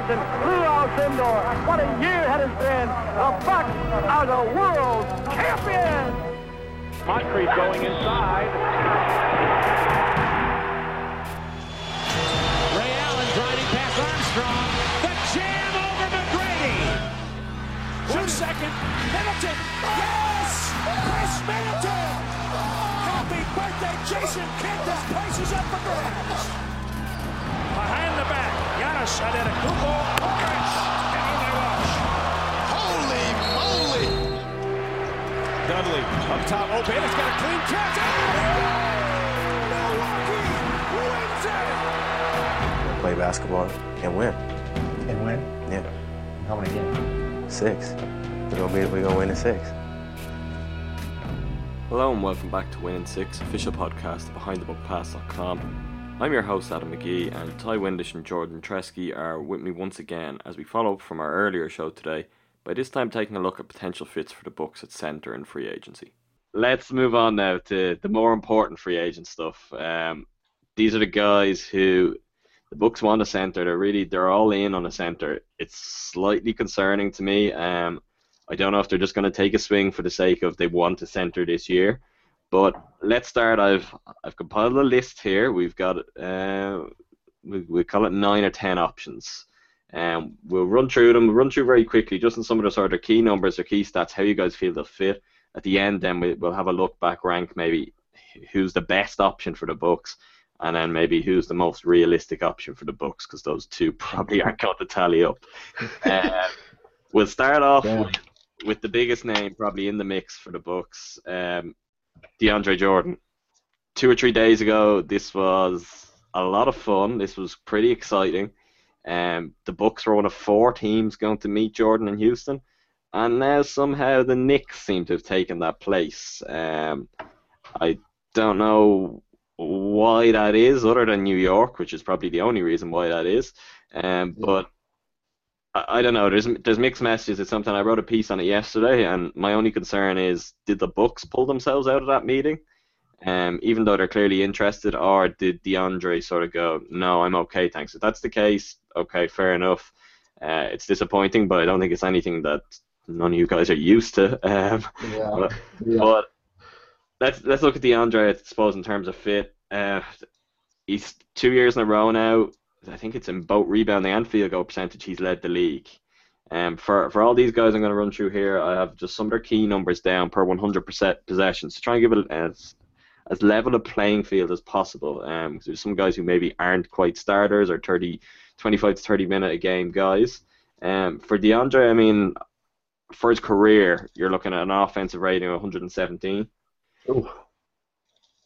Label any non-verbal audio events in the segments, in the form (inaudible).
Richardson. Lou Alcindor. What a year it has been. The Bucks are the world champions. Moncrief going inside. Ray Allen driving past Armstrong. The jam over McGrady. Two second. Middleton. Yes! Khris Middleton! Happy birthday, Jason Kidd. This place is up for grabs. Behind the back. Giannis Antetokounmpo. Orange. Down by Walsh. Holy moly! Dudley up top. Open. It's got a clean catch. Oh, Milwaukee wins it. play basketball and win. And win? Yeah, How many games? six. We're gonna be we're gonna win in six. Hello and welcome back to Win in Six, official podcast of BehindTheBuckPass.com. I'm your host Adam McGee, and Ti Windisch and Jordan Treske are with me once again as we follow up from our earlier show today. By this time, taking a look at potential fits for the Bucks at centre and free agency. Let's move on now to the more important free agent stuff. Um, these are the guys who the Bucks want a centre. They're really they're all in on a centre. It's slightly concerning to me. Um, I don't know if they're just going to take a swing for the sake of they want a centre this year. But let's start. I've I've compiled a list here. We've got uh, we, we call it nine or ten options. Um, we'll run through them. We'll run through very quickly, just in some of the sort of key numbers or key stats, how you guys feel they'll fit. At the end, then we, we'll have a look back, rank maybe who's the best option for the Bucks, and then maybe who's the most realistic option for the Bucks, because those two (laughs) probably aren't going to tally up. Uh, we'll start off Yeah. with, with the biggest name probably in the mix for the Bucks. um, DeAndre Jordan. Two or three days ago, this was a lot of fun. This was pretty exciting. Um, the Bucks were one of four teams going to meet Jordan in Houston, and now somehow the Knicks seem to have taken that place. Um, I don't know why that is, other than New York, which is probably the only reason why that is. Um, but I, I don't know. There's there's mixed messages. It's something I wrote a piece on it yesterday, and my only concern is did the Bucks pull themselves out of that meeting? Um, even though they're clearly interested, or did DeAndre sort of go, no, I'm okay, thanks. If that's the case, okay, fair enough. Uh, it's disappointing, but I don't think it's anything that none of you guys are used to. (laughs) Um, Yeah. but, yeah. but let's let's look at DeAndre, I suppose, in terms of fit. Uh, he's two years in a row now. I think it's in both rebounding and field goal percentage. He's led the league. Um, for for all these guys, I'm going to run through here. I have just some of their key numbers down per 100% possessions to try and give it as as level a playing field as possible. Um, 'cause there's some guys who maybe aren't quite starters or 30, 25 to 30 minute a game guys. Um, for DeAndre, I mean, for his career, you're looking at an offensive rating of 117. Ooh,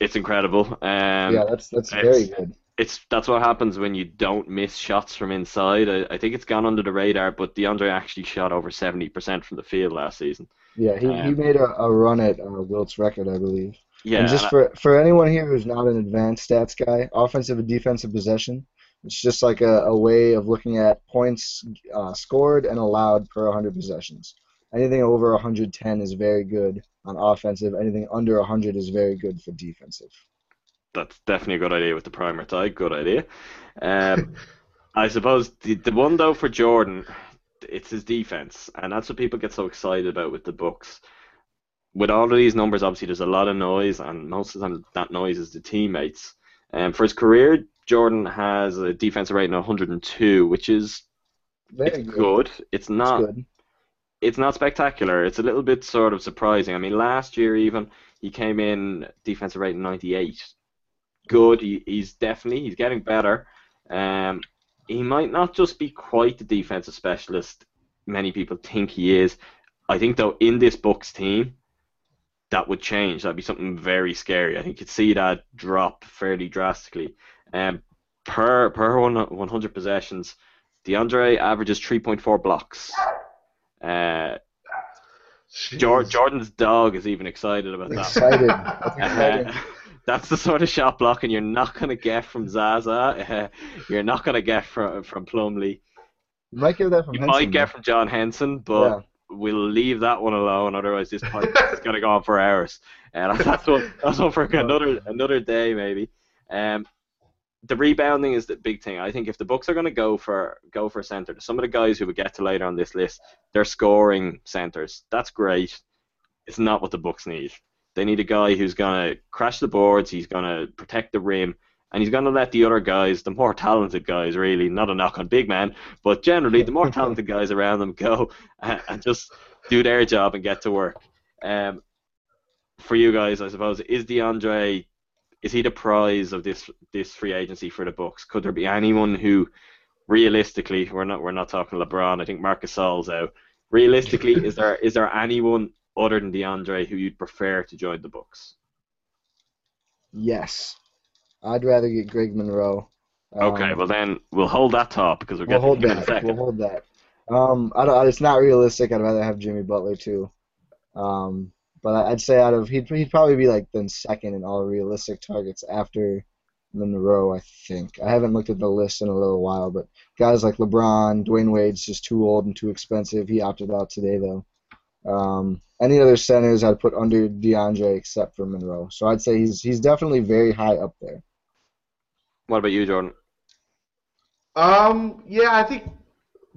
It's incredible. Um, yeah, that's that's very good. It's that's what happens when you don't miss shots from inside. I, I think it's gone under the radar, but DeAndre actually shot over 70% from the field last season. Yeah, he, he um, made a, a run at uh, Wilt's record, I believe. Yeah, and just and for for anyone here who's not an advanced stats guy, offensive and defensive possession, it's just like a, a way of looking at points uh, scored and allowed per 100 possessions. Anything over 110 is very good on offensive. Anything under 100 is very good for defensive. That's definitely a good idea with the primer Ti. Good idea. (laughs) Um, I suppose the, the one though for Jordan, it's his defense, and that's what people get so excited about with the Bucks. With all of these numbers, obviously there's a lot of noise, and most of the time that noise is the teammates. Um, for his career, Jordan has a defensive rating of 102, which is Very it's good. good. It's It's not good. it's not spectacular. It's a little bit sort of surprising. I mean, last year even he came in defensive rating 98. Good. He, he's definitely he's getting better. Um, he might not just be quite the defensive specialist many people think he is. I think though in this Bucks team, that would change. That'd be something very scary. I think you'd see that drop fairly drastically. Um, per per one, 100 possessions, DeAndre averages 3.4 blocks. Uh, Jor- Jordan's dog is even excited about that. Excited. (laughs) That's the sort of shot blocking you're not going to get from Zaza. Uh, (laughs) you're not going to get from from Plumlee. You might get that from You Henson, might get though. from John Henson, but we'll leave that one alone. Otherwise, this (laughs) podcast is going to go on for hours. And (laughs) that's one. That's one for another another day maybe. Um, the rebounding is the big thing. I think if the Bucks are going to go for go for center, some of the guys who we get to later on this list, they're scoring centers. That's great. It's not what the Bucks need. They need a guy who's going to crash the boards. He's going to protect the rim, and he's going to let the other guys, the more talented guys, really, not a knock on big man, but generally the more (laughs) talented guys around them go (laughs) and, and just do their job and get to work. Um, for you guys, I suppose, is DeAndre is he the prize of this this free agency for the Bucks? Could there be anyone who, realistically, we're not we're not talking LeBron. I think Marcus Gasol's out. Realistically, is there is there anyone other than DeAndre who you'd prefer to join the Bucks? Yes, I'd rather get Greg Monroe. Okay, Um, well then we'll hold that thought because we'll we'll get hold to in a that. second. We'll hold that. Um, I don't. It's not realistic. I'd rather have Jimmy Butler too. Um, but I'd say out of he'd he'd probably be like then second in all realistic targets after Monroe. I think I haven't looked at the list in a little while, but guys like LeBron, Dwyane Wade's just too old and too expensive. He opted out today though. Um, any other centers I'd put under DeAndre except for Monroe. So I'd say he's he's definitely very high up there. What about you, Jordan? Um, yeah, I think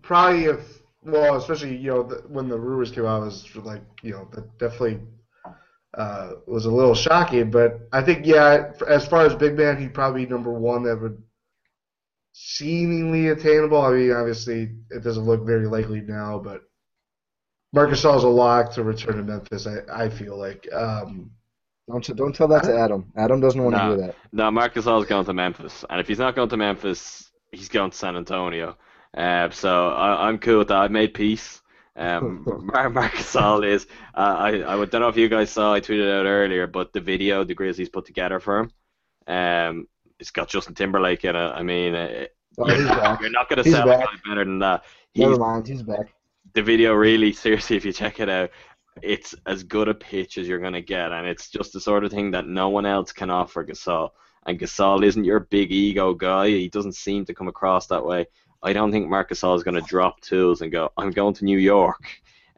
probably if well, especially you know the, when the rumors came out, it was like you know that definitely uh, was a little shocking. But I think yeah, as far as big man, he'd probably be number one that would seemingly attainable. I mean, obviously it doesn't look very likely now, but Marcus Gasol's a lock to return to Memphis. I, I feel like. Um, Don't don't tell that to Adam. Adam doesn't want to hear that. No, Marcus Gasol's going to Memphis, and if he's not going to Memphis, he's going to San Antonio. Uh, so I, I'm cool with that. I made peace. Um, (laughs) Mar- Marcus Gasol is. Uh, I I don't know if you guys saw. I tweeted out earlier, but the video the Grizzlies put together for him, um, it's got Justin Timberlake in it. I mean, uh, Oh, he's back. you're not going to He's sell back. a guy better than that. He's Never mind, he's back. The video really seriously if you check it out it's as good a pitch as you're going to get and it's just the sort of thing that no one else can offer Gasol. And Gasol isn't your big ego guy. He doesn't seem to come across that way. I don't think Marc Gasol is going to drop tools and go I'm going to New York.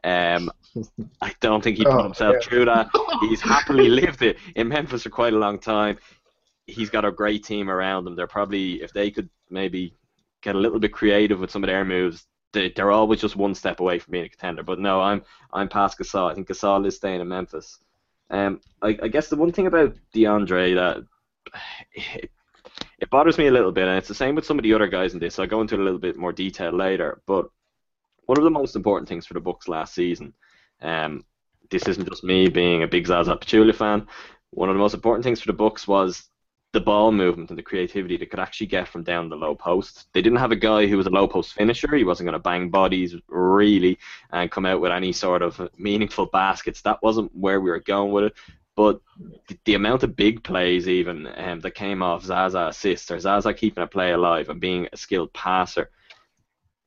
Um, (laughs) I don't think he put Oh, himself yeah. through that. (laughs) He's happily lived it in Memphis for quite a long time. He's got a great team around him. They're probably if they could maybe get a little bit creative with some of their moves they, they're always just one step away from being a contender. But no, I'm I'm past Gasol. I think Gasol is staying in Memphis. Um, I, I guess the one thing about DeAndre that it, it bothers me a little bit, and it's the same with some of the other guys in this. I'll go into a little bit more detail later. But one of the most important things for the Bucks last season, um, this isn't just me being a big Zaza Pachulia fan. One of the most important things for the Bucks was the ball movement and the creativity they could actually get from down the low post. They didn't have a guy who was a low post finisher. He wasn't going to bang bodies really and come out with any sort of meaningful baskets. That wasn't where we were going with it. But the, amount of big plays even um, that came off Zaza assists or Zaza keeping a play alive and being a skilled passer,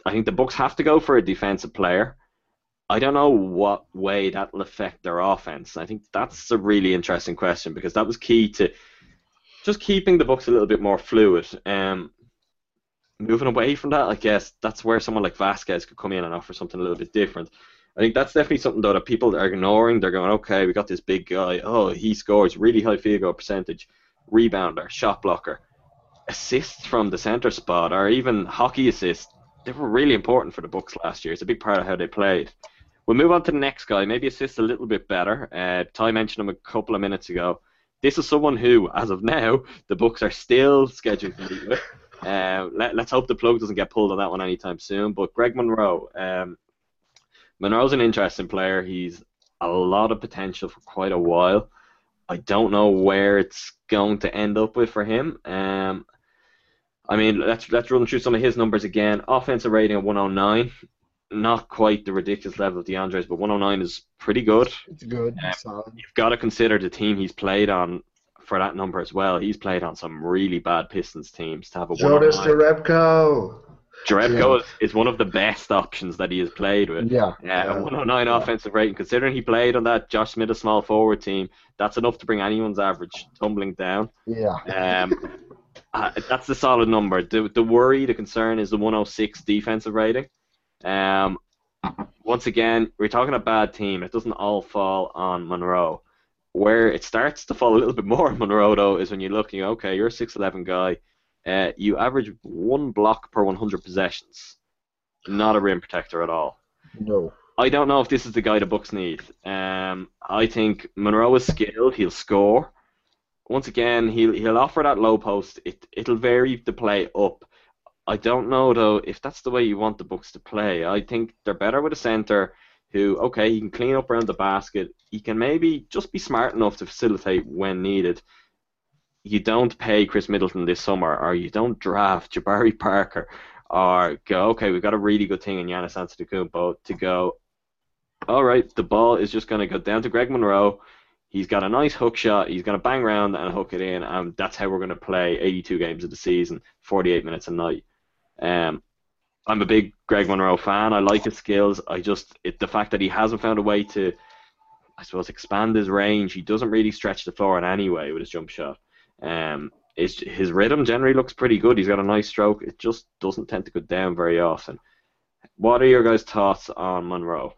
I think the Bucks have to go for a defensive player. I don't know what way that will affect their offense. I think that's a really interesting question because that was key to just keeping the Bucks a little bit more fluid. Um, moving away from that, I guess that's where someone like Vasquez could come in and offer something a little bit different. I think that's definitely something though that people are ignoring. They're going, okay, we got this big guy. Oh, he scores really high field goal percentage, rebounder, shot blocker, assists from the center spot, or even hockey assists. They were really important for the Bucks last year. It's a big part of how they played. We'll move on to the next guy. Maybe assists a little bit better. Uh, Ti mentioned him a couple of minutes ago. This is someone who, as of now, the Bucks are still scheduled to meet with. Uh, (laughs) let, let's hope the plug doesn't get pulled on that one anytime soon. But Greg Monroe, um, Monroe's an interesting player. He's a lot of potential for quite a while. I don't know where it's going to end up with for him. Um, I mean, let's let's run through some of his numbers again. Offensive rating of 109, not quite the ridiculous level of DeAndre's, but 109 is pretty good. It's good. Yeah. solid. You've got to consider the team he's played on for that number as well. He's played on some really bad Pistons teams to have a Jonas 109. Jerebko. Jerebko is, is one of the best options that he has played with. Yeah. Yeah, Yeah. a 109 offensive rating. Considering he played on that Josh Smith, a small forward team, that's enough to bring anyone's average tumbling down. Yeah. Um, (laughs) uh, that's the solid number. The, the worry, the concern is the 106 defensive rating. Um, once again, we're talking a bad team. It doesn't all fall on Monroe. Where it starts to fall a little bit more on Monroe, though, is when you're looking, okay, you're a 6'11 guy. Uh, you average one block per 100 possessions. Not a rim protector at all. No. I don't know if this is the guy the Bucks need. Um, I think Monroe is skilled. He'll score. Once again, he'll he'll offer that low post. It it'll vary the play up. I don't know though if that's the way you want the Bucks to play. I think they're better with a center who, okay, he can clean up around the basket. He can maybe just be smart enough to facilitate when needed. You don't pay Khris Middleton this summer, or you don't draft Jabari (laughs) Parker, or go, okay, we've got a really good thing in Giannis Antetokounmpo to go. All right, the ball is just going to go down to Greg Monroe. He's got a nice hook shot. He's going to bang around and hook it in, and that's how we're going to play 82 games of the season, 48 minutes a night. Um, I'm a big Greg Monroe fan. I like his skills. I just it, the fact that he hasn't found a way to, I suppose, expand his range. He doesn't really stretch the floor in any way with his jump shot. Um, it's, his rhythm generally looks pretty good. He's got a nice stroke. It just doesn't tend to go down very often. What are your guys' thoughts on Monroe?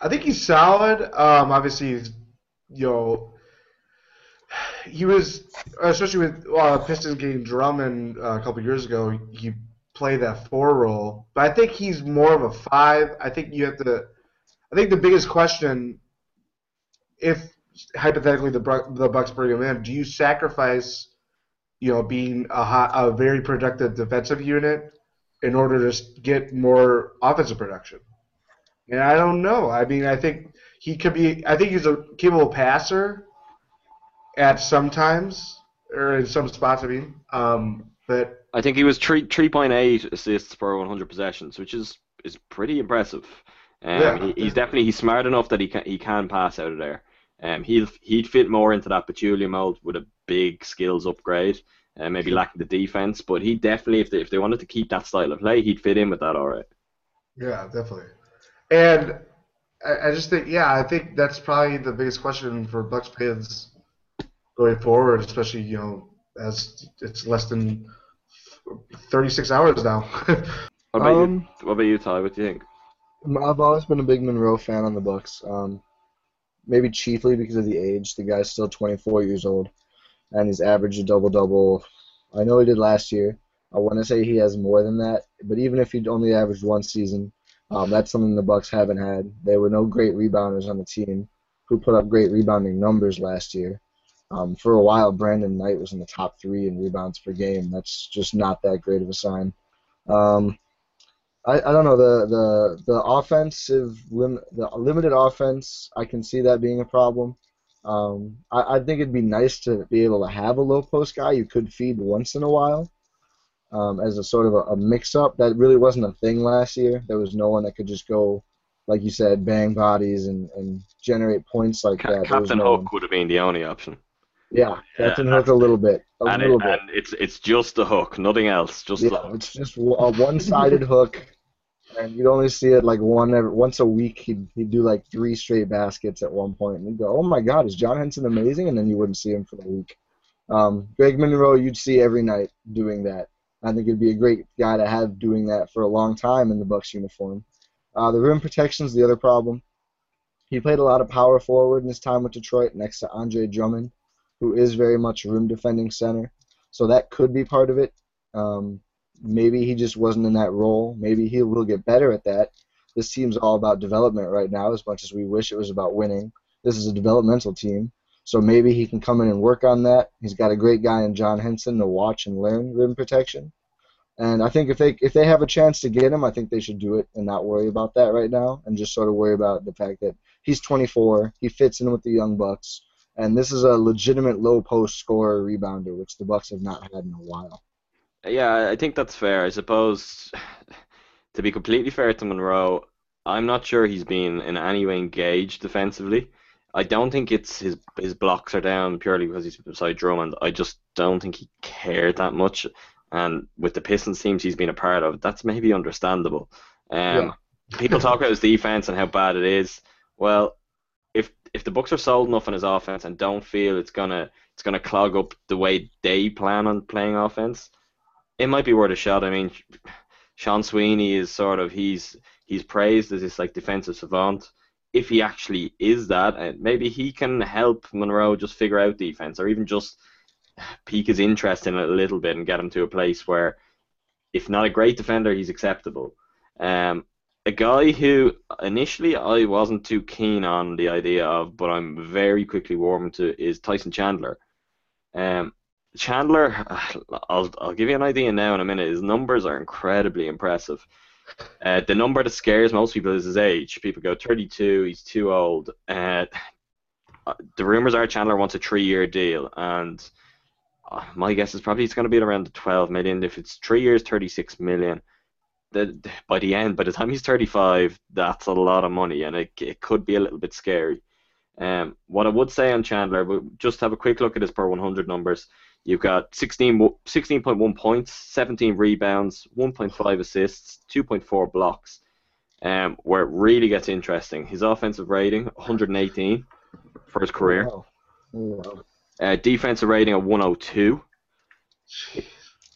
I think he's solid. Um, obviously, he's, you know, he was especially with uh, Pistons getting Drummond uh, a couple years ago. He played that four role, but I think he's more of a five. I think you have to. I think the biggest question, if hypothetically the the Bucks bring him in, do you sacrifice, you know, being a hot, a very productive defensive unit in order to get more offensive production? And I don't know. I mean, I think he could be. I think he's a capable passer at some times or in some spots. I mean, um, but I think he was three three point eight assists per 100 possessions, which is is pretty impressive. Um, Yeah. he, he's definitely he's smart enough that he can he can pass out of there. Um, he'll he'd fit more into that Pachulia mold with a big skills upgrade. Uh, maybe lacking the defense, but he definitely, if they, if they wanted to keep that style of play, he'd fit in with that all right. yeah, definitely. And I, I just think, yeah, I think that's probably the biggest question for Bucks fans going forward, especially you know as it's less than 36 hours now. What about Um, you? What about you, Ti? What do you think? I've always been a big Monroe fan on the Bucks. Um, maybe chiefly because of the age. The guy's still 24 years old, and he's averaged a double double. I know he did last year. I want to say he has more than that, but even if he'd only averaged one season, um, that's something the Bucks haven't had. There were no great rebounders on the team who put up great rebounding numbers last year. Um, for a while, Brandon Knight was in the top three in rebounds per game. That's just not that great of a sign. Um, I, I don't know the the the offensive lim- the limited offense. I can see that being a problem. Um, I, I think it'd be nice to be able to have a low post guy you could feed once in a while, um, as a sort of a, a mix up. That really wasn't a thing last year. There was no one that could just go, like you said, bang bodies and, and generate points like that. There was Captain no Hook one. would have been the only option. Yeah, Captain Yeah, Hook a little bit, a and, little it, bit. and it's it's just a hook, nothing else. Just Yeah, hook. it's just a one-sided (laughs) hook, and you'd only see it like one every, once a week. He'd he'd do like three straight baskets at one point, and you'd go, "Oh my God, is John Henson amazing?" And then you wouldn't see him for the week. Um, Greg Monroe, you'd see every night doing that. I think it'd be a great guy to have doing that for a long time in the Bucks uniform. Uh, the rim protection's the other problem. He played a lot of power forward in his time with Detroit, next to Andre Drummond, who is very much rim defending center. So that could be part of it. Um, maybe he just wasn't in that role. Maybe he will get better at that. This team's all about development right now, as much as we wish it was about winning. This is a developmental team, so maybe he can come in and work on that. He's got a great guy in John Henson to watch and learn rim protection. And I think if they if they have a chance to get him, I think they should do it and not worry about that right now, and just sort of worry about the fact that he's 24, he fits in with the young Bucks, and this is a legitimate low post scorer rebounder, which the Bucks have not had in a while. Yeah, I think that's fair. I suppose (sighs) to be completely fair to Monroe, I'm not sure he's been in any way engaged defensively. I don't think it's his his blocks are down purely because he's beside Drummond. I just don't think he cared that much. And with the Pistons teams he's been a part of, that's maybe understandable. Um, people talk about his defense and how bad it is. Well, if the Bucks are sold enough on his offense and don't feel it's gonna it's gonna clog up the way they plan on playing offense, it might be worth a shot. I mean, Sean Sweeney is sort of he's he's praised as this like defensive savant. If he actually is that, uh, maybe he can help Monroe just figure out defense, or even just pique his interest in it a little bit and get him to a place where, if not a great defender, he's acceptable. Um, a guy who initially I wasn't too keen on the idea of, but I'm very quickly warming to, is Tyson Chandler. Um, Chandler, (sighs) I'll, I'll give you an idea now in a minute. His numbers are incredibly impressive. Uh, the number that scares most people is his age. People go 32, he's too old. Uh, the rumors are Chandler wants a three-year deal, and uh, my guess is probably it's going to be around the 12 million. If it's three years, 36 million. The, by the end, by the time he's 35, that's a lot of money, and it, it could be a little bit scary. Um, what I would say on Chandler, but just have a quick look at his per 100 numbers. You've got 16, 16.1 points, 17 rebounds, 1.5 assists, 2.4 blocks. Um, where it really gets interesting, his offensive rating 118 for his career. Wow. Wow. Uh, defensive rating of 102.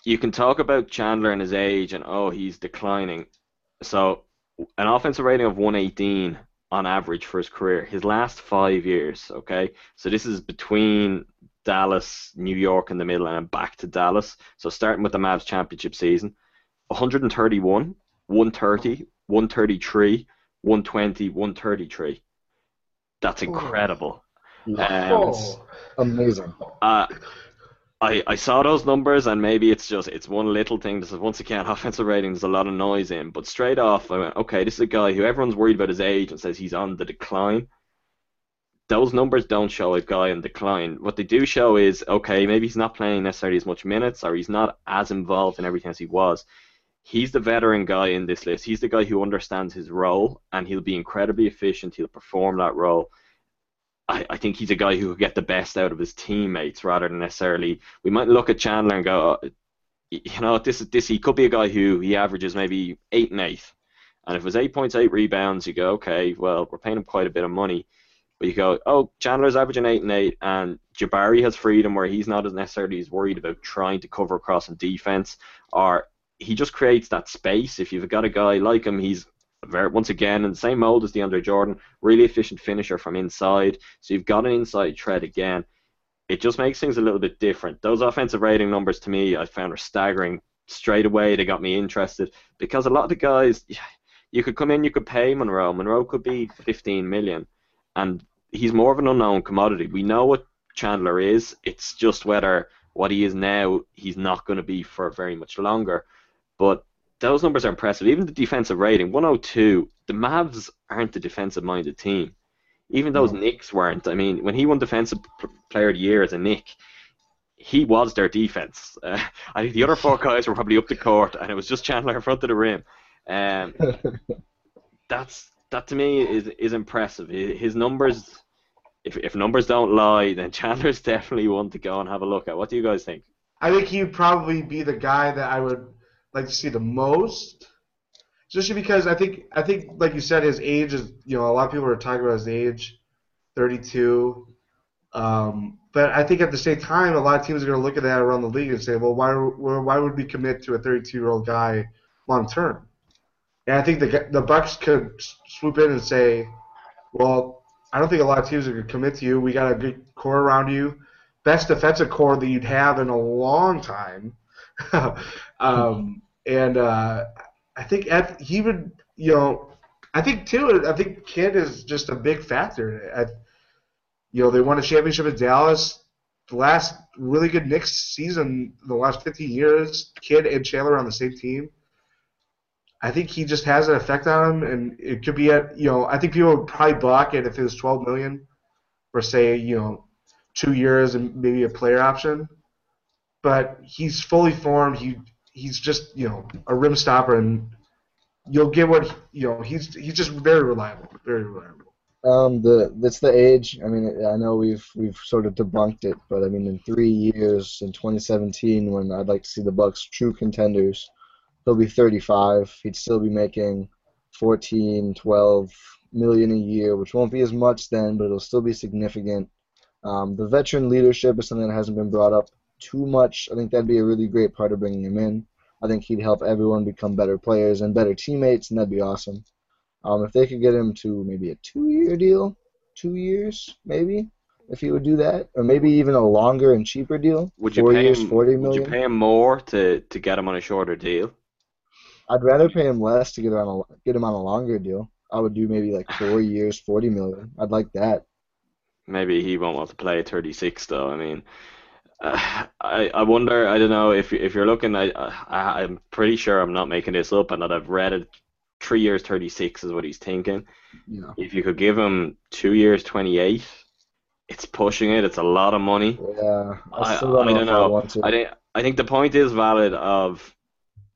You can talk about Chandler and his age and oh he's declining. So an offensive rating of 118 on average for his career. His last five years, okay. So this is between Dallas, New York in the middle, and back to Dallas. So starting with the Mavs championship season, 131, 130, 133, 120, 133. That's incredible. Um, Oh, Amazing. uh, I, I saw those numbers and maybe it's just it's one little thing. This is once again (laughs) offensive rating. There's a lot of noise in, but straight off I went, okay, this is a guy who everyone's worried about his age and says he's on the decline. Those numbers don't show a guy in decline. What they do show is okay, maybe he's not playing necessarily as much minutes or he's not as involved in everything as he was. He's the veteran guy in this list. He's the guy who understands his role and he'll be incredibly efficient. He'll perform that role. I, I think he's a guy who could get the best out of his teammates rather than necessarily. We might look at Chandler and go, oh, you know, this is this. He could be a guy who he averages maybe eight and eight, and if it was eight points, eight rebounds, you go, okay, well, we're paying him quite a bit of money. But you go, oh, Chandler's averaging eight and eight, and Jabari has freedom where he's not as necessarily as worried about trying to cover across in defense, or he just creates that space. If you've got a guy like him, he's once again in the same mold as DeAndre Jordan, really efficient finisher from inside. So you've got an inside threat again. It just makes things a little bit different. Those offensive rating numbers to me, I found are staggering. Straight away, they got me interested because a lot of the guys, you could come in, you could pay Monroe. Monroe could be 15 million, and he's more of an unknown commodity. We know what Chandler is. It's just whether what he is now, he's not going to be for very much longer. But those numbers are impressive. Even the defensive rating, 102. The Mavs aren't the defensive-minded team. Even those Knicks weren't. I mean, when he won Defensive Player of the Year as a Knick, he was their defense. (laughs) Uh, I think the other four guys were probably up the court, and it was just Chandler in front of the rim. Um, (laughs) that's that to me is is impressive. His numbers, if if numbers don't lie, then (laughs) Chandler's definitely one to go and have a look at. What do you guys think? I think he'd probably be the guy that I would like to see the most, especially because I think I think like you said, his age is you know a lot of people are talking about his age, 32. Um, but I think at the same time, a lot of teams are going to look at that around the league and say, well, why why would we commit to a 32 year old guy long term? And I think the the Bucks could swoop in and say, well, I don't think a lot of teams are going to commit to you. We got a good core around you, best defensive core that you'd have in a long time. (laughs) um, and uh, I think at, he would, you know, I think too. I think Kidd is just a big factor. At, you know, they won a championship in Dallas. The last really good Knicks season, the last 15 years, Kidd and Chandler on the same team. I think he just has an effect on him, and it could be at you know I think people would probably balk it if it was 12 million, for say you know two years and maybe a player option, but he's fully formed. He he's just you know a rim stopper, and you'll get what you know. He's he's just very reliable, very reliable. Um, the that's the age. I mean, I know we've we've sort of debunked it, but I mean, in three years, in 2017, when I'd like to see the Bucks true contenders, he'll be 35. He'd still be making 14, 12 million a year, which won't be as much then, but it'll still be significant. Um, the veteran leadership is something that hasn't been brought up too much. I think that'd be a really great part of bringing him in. I think he'd help everyone become better players and better teammates, and that'd be awesome. Um, if they could get him to maybe a two-year deal, two years maybe, if he would do that, or maybe even a longer and cheaper deal. Would you Four pay years, him? forty Would you pay him more to to get him on a shorter deal? I'd rather pay him less to get on a get him on a longer deal. I would do maybe like (sighs) four years, forty million. I'd like that. Maybe he won't want to play 36 though. I mean, uh, (sighs) I I wonder. I don't know if if you're looking. I, I I'm pretty sure I'm not making this up, and that I've read it. Three years 36 is what he's thinking. Yeah. If you could give him two years 28, it's pushing it. It's a lot of money. Yeah. I I, still don't I know don't if I want to. I think I think the point is valid. Of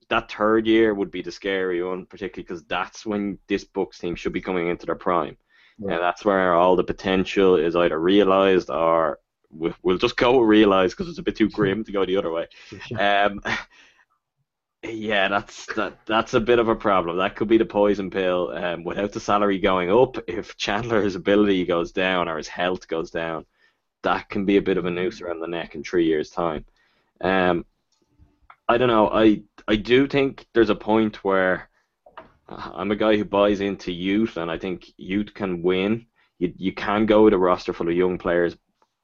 that third year would be the scary one, particularly because that's when this Bucks team should be coming into their prime, Yeah. and that's where all the potential is either realized or we'll just go with realized because it's a bit too grim to go the other way. (laughs) Um, (laughs) yeah, that's that. That's a bit of a problem. That could be the poison pill. Um, without the salary going up, if Chandler's ability goes down or his health goes down, that can be a bit of a noose around the neck in three years' time. Um, I don't know. I I do think there's a point where uh, I'm a guy who buys into youth, and I think youth can win. You you can go with a roster full of young players.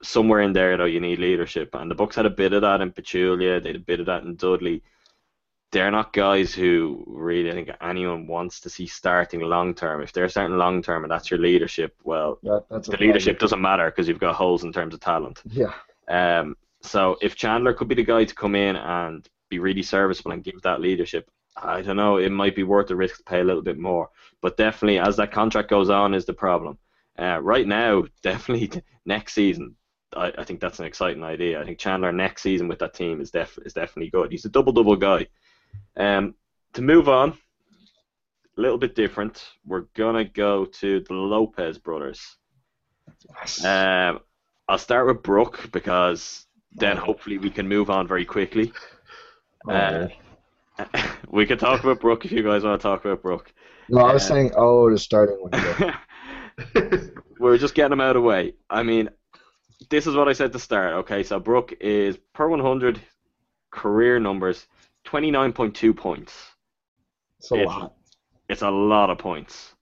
Somewhere in there, though, you need leadership, and the Bucks had a bit of that in Pachulia. They had a bit of that in Dudley. They're not guys who really I think anyone wants to see starting long term. If they're starting long term and that's your leadership, well, that's the leadership doesn't matter because you've got holes in terms of talent. Yeah. Um, so if Chandler could be the guy to come in and be really serviceable and give that leadership, I don't know, it might be worth the risk to pay a little bit more. But definitely, as that contract goes on, is the problem. Uh, right now, (laughs) definitely next season, I, I think that's an exciting idea. I think Chandler next season with that team is def- is definitely good. He's a double double guy. Um, to move on, a little bit different. We're gonna go to the Lopez brothers. Yes. Um, I'll start with Brook because then hopefully we can move on very quickly. Uh, (laughs) we can talk about Brook if you guys want to talk about Brook. no, I was uh, saying oh to starting with you. (laughs) We're just getting them out of the way. I mean, this is what I said to start. Okay, so Brook is per 100 career numbers 29.2 points. It's a It's- lot. It's a lot of points.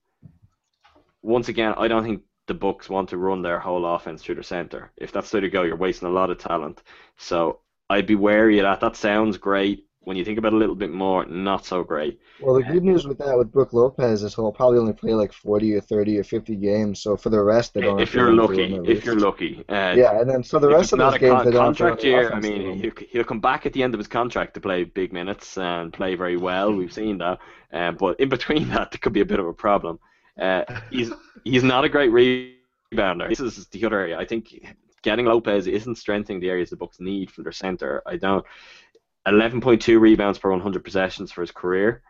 Once again, I don't think the Bucks want to run their whole offense through the center. If that's the way to go, you're wasting a lot of talent. So I'd be wary of that. That sounds great. When you think about it a little bit more, not so great. Well, the good news with that with Brook Lopez is he'll probably only play like 40 or 30 or 50 games. So for the rest, they don't. If you're lucky, if you're lucky. Uh, Yeah, and then so the rest of those games con- they don't have to run contract year. I mean, he'll, he'll come back at the end of his contract to play big minutes and play very well. We've seen that, uh, but in between (laughs) that, there could be a bit of a problem. Uh, he's he's not a great rebounder. This is the other area. I think getting Lopez isn't strengthening the areas the Bucks need for their center. I don't. 11.2 rebounds per 100 possessions for his career.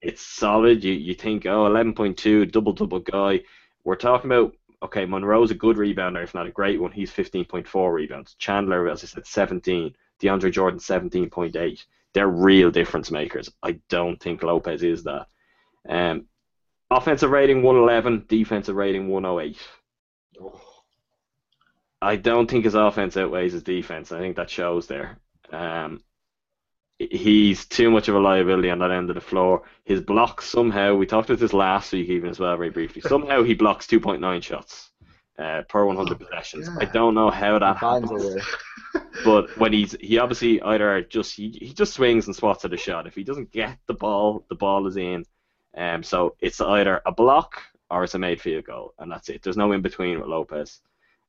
It's solid. You you think, oh, 11.2, double double guy. We're talking about okay, Monroe's a good rebounder, if not a great one. He's 15.4 rebounds. Chandler, as I said, 17. DeAndre Jordan, 17.8. They're real difference makers. I don't think Lopez is that. Um, offensive rating 111, defensive rating 108. I don't think his offense outweighs his defense. I think that shows there. Um, he's too much of a liability on that end of the floor. His blocks somehow, we talked about this last week even as well, very briefly. (laughs) Somehow he blocks 2.9 shots uh, per 100 possessions. I don't know how that He finds a happens. (laughs) But when he's he obviously either just he, he just swings and swats at a shot. If he doesn't get the ball, the ball is in. Um, so it's either a block or it's a made field goal, and that's it. There's no in between with Lopez.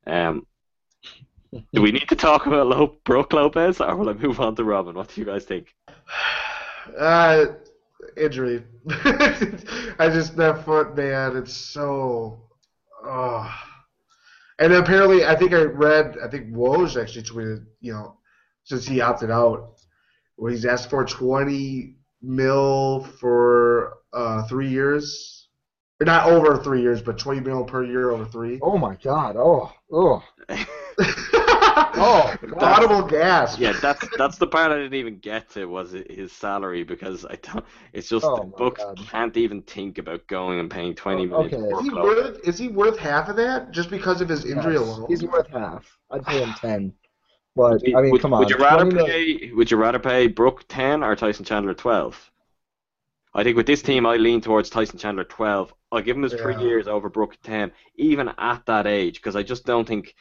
Um, do we need to talk about Lo- Brook Lopez, or will I move on to Robin? What do you guys think? (sighs) Uh, injury. (laughs) I just that foot, man. It's so. Oh. And apparently, I think I read. I think Woj actually tweeted. You know, since he opted out, where he's asked for 20 mil for uh, three years, or not over three years, but 20 mil per year over three. Oh my God! Oh, oh, (laughs) (laughs) oh! God. Audible gasp. Yeah, that's that's the part I didn't even get to was his salary because I don't. It's just Oh the my Bucks God. can't even think about going and paying twenty Oh, million. okay. Is he Brook worth? Is he worth half of that just because of his injury Yes, alone? He's worth half. I'd pay him (sighs) ten. But I mean, would, come on. Would you rather 20 mil- pay? Would you rather pay Brook ten or Tyson Chandler twelve? I think with this team, I lean towards Tyson Chandler twelve. I'll give him his three years over Brooke ten, even at that age, because I just don't think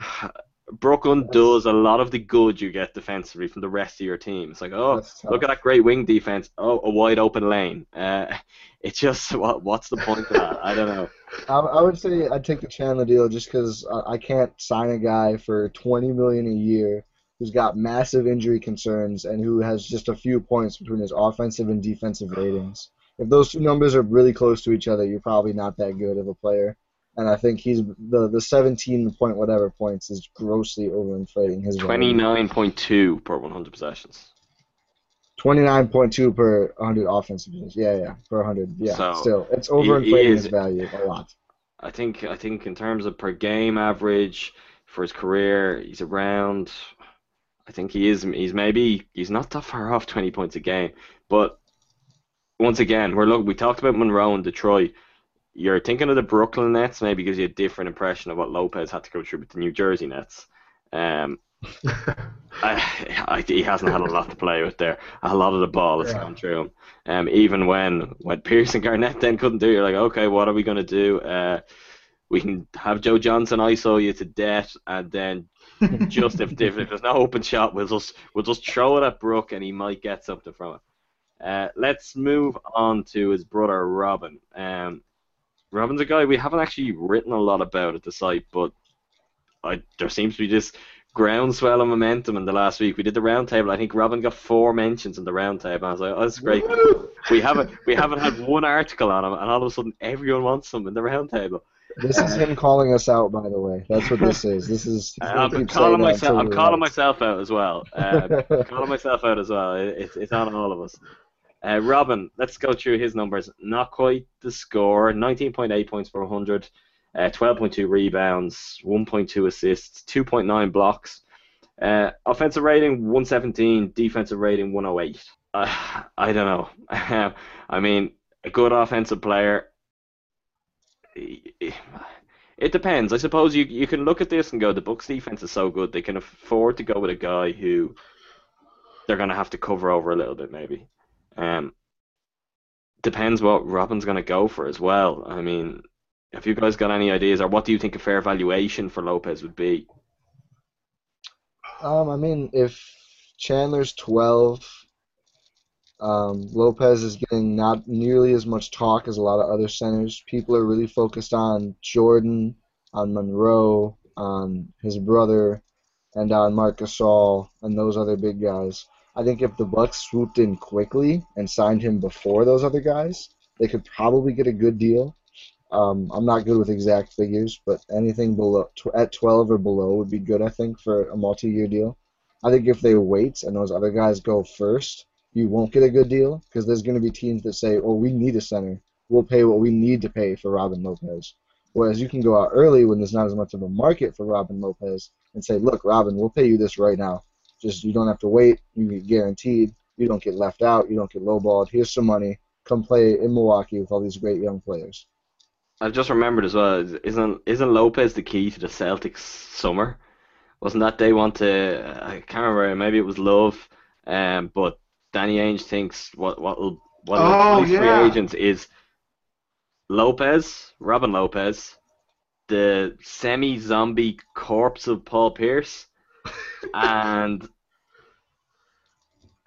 (sighs) Brooklyn does a lot of the good you get defensively from the rest of your team. It's like, oh, look at that great wing defense. Oh, a wide open lane. Uh, (laughs) it's just (laughs) what, what's the point of that? I don't know. (laughs) I, I would say I'd take the Chandler deal just because I, I can't sign a guy for twenty million a year who's got massive injury concerns and who has just a few points between his offensive and defensive ratings. If those two numbers are really close to each other, you're probably not that good of a player. And I think he's the the 17 point whatever points is grossly overinflating his value. 29.2 per 100 possessions. 29.2 per 100 offensive possessions. Yeah, yeah, per 100. Yeah, So, still, it's he overinflating is- his value a lot. I think I think in terms of per game average for his career, he's around. I think he is. He's maybe he's not that far off 20 points a game. But once again, we're look. We talked about Monroe and Detroit. You're thinking of the Brooklyn Nets, maybe gives you a different impression of what Lopez had to go through with the New Jersey Nets. Um, (laughs) I, I, he hasn't had a lot to play with there. A lot of the ball has Yeah. gone through him. Um, even when when Pierce and Garnett then couldn't do, it, you're like, okay, what are we going to do? Uh, we can have Joe Johnson ISO you to death, and then (laughs) just if, if, if there's no open shot, we'll just we'll just throw it at Brook, and he might get something from it. Uh, let's move on to his brother Robin. Um, Robin's a guy we haven't actually written a lot about at the site, but I, there seems to be this groundswell of momentum in the last week. We did the roundtable. I think Robin got four mentions in the roundtable. I was like, oh, that's great. we haven't we haven't had one article on him, and all of a sudden everyone wants him in the roundtable. This is him calling us out, by the way. That's what this is. This is. (laughs) he's I'm calling myself. I'm calling myself out as well. Um, (laughs) calling myself out as well. It, it's it's on all of us. Uh, Robin, let's go through his numbers. Not quite the score. 19.8 points per 100, uh, 12.2 rebounds, 1.2 assists, 2.9 blocks. Uh, offensive rating 117, defensive rating 108. Uh, I don't know. (laughs) I mean, a good offensive player. It depends. I suppose you you can look at this and go, the Bucks defense is so good they can afford to go with a guy who they're going to have to cover over a little bit maybe. Um, depends what Robin's going to go for as well. I mean, have you guys got any ideas, or what do you think a fair valuation for Lopez would be? Um, I mean, if Chandler's 12, um, Lopez is getting not nearly as much talk as a lot of other centers. People are really focused on Jordan, on Monroe, on his brother, and on Marc Gasol and those other big guys. I think if the Bucks swooped in quickly and signed him before those other guys, they could probably get a good deal. Um, I'm not good with exact figures, but anything below tw- at 12 or below would be good, I think, for a multi-year deal. I think if they wait and those other guys go first, you won't get a good deal because there's going to be teams that say, "Oh, we need a center. We'll pay what we need to pay for Robin Lopez." Whereas you can go out early when there's not as much of a market for Robin Lopez and say, "Look, Robin, we'll pay you this right now. Just you don't have to wait. You get guaranteed. You don't get left out. You don't get lowballed. Here's some money. Come play in Milwaukee with all these great young players." I've just remembered as well. Isn't isn't Lopez the key to the Celtics summer? Wasn't that they want to? I can't remember. Maybe it was Love, um, but Danny Ainge thinks what what will what will Oh, yeah. free agents is Lopez, Robin Lopez, the semi-zombie corpse of Paul Pierce, and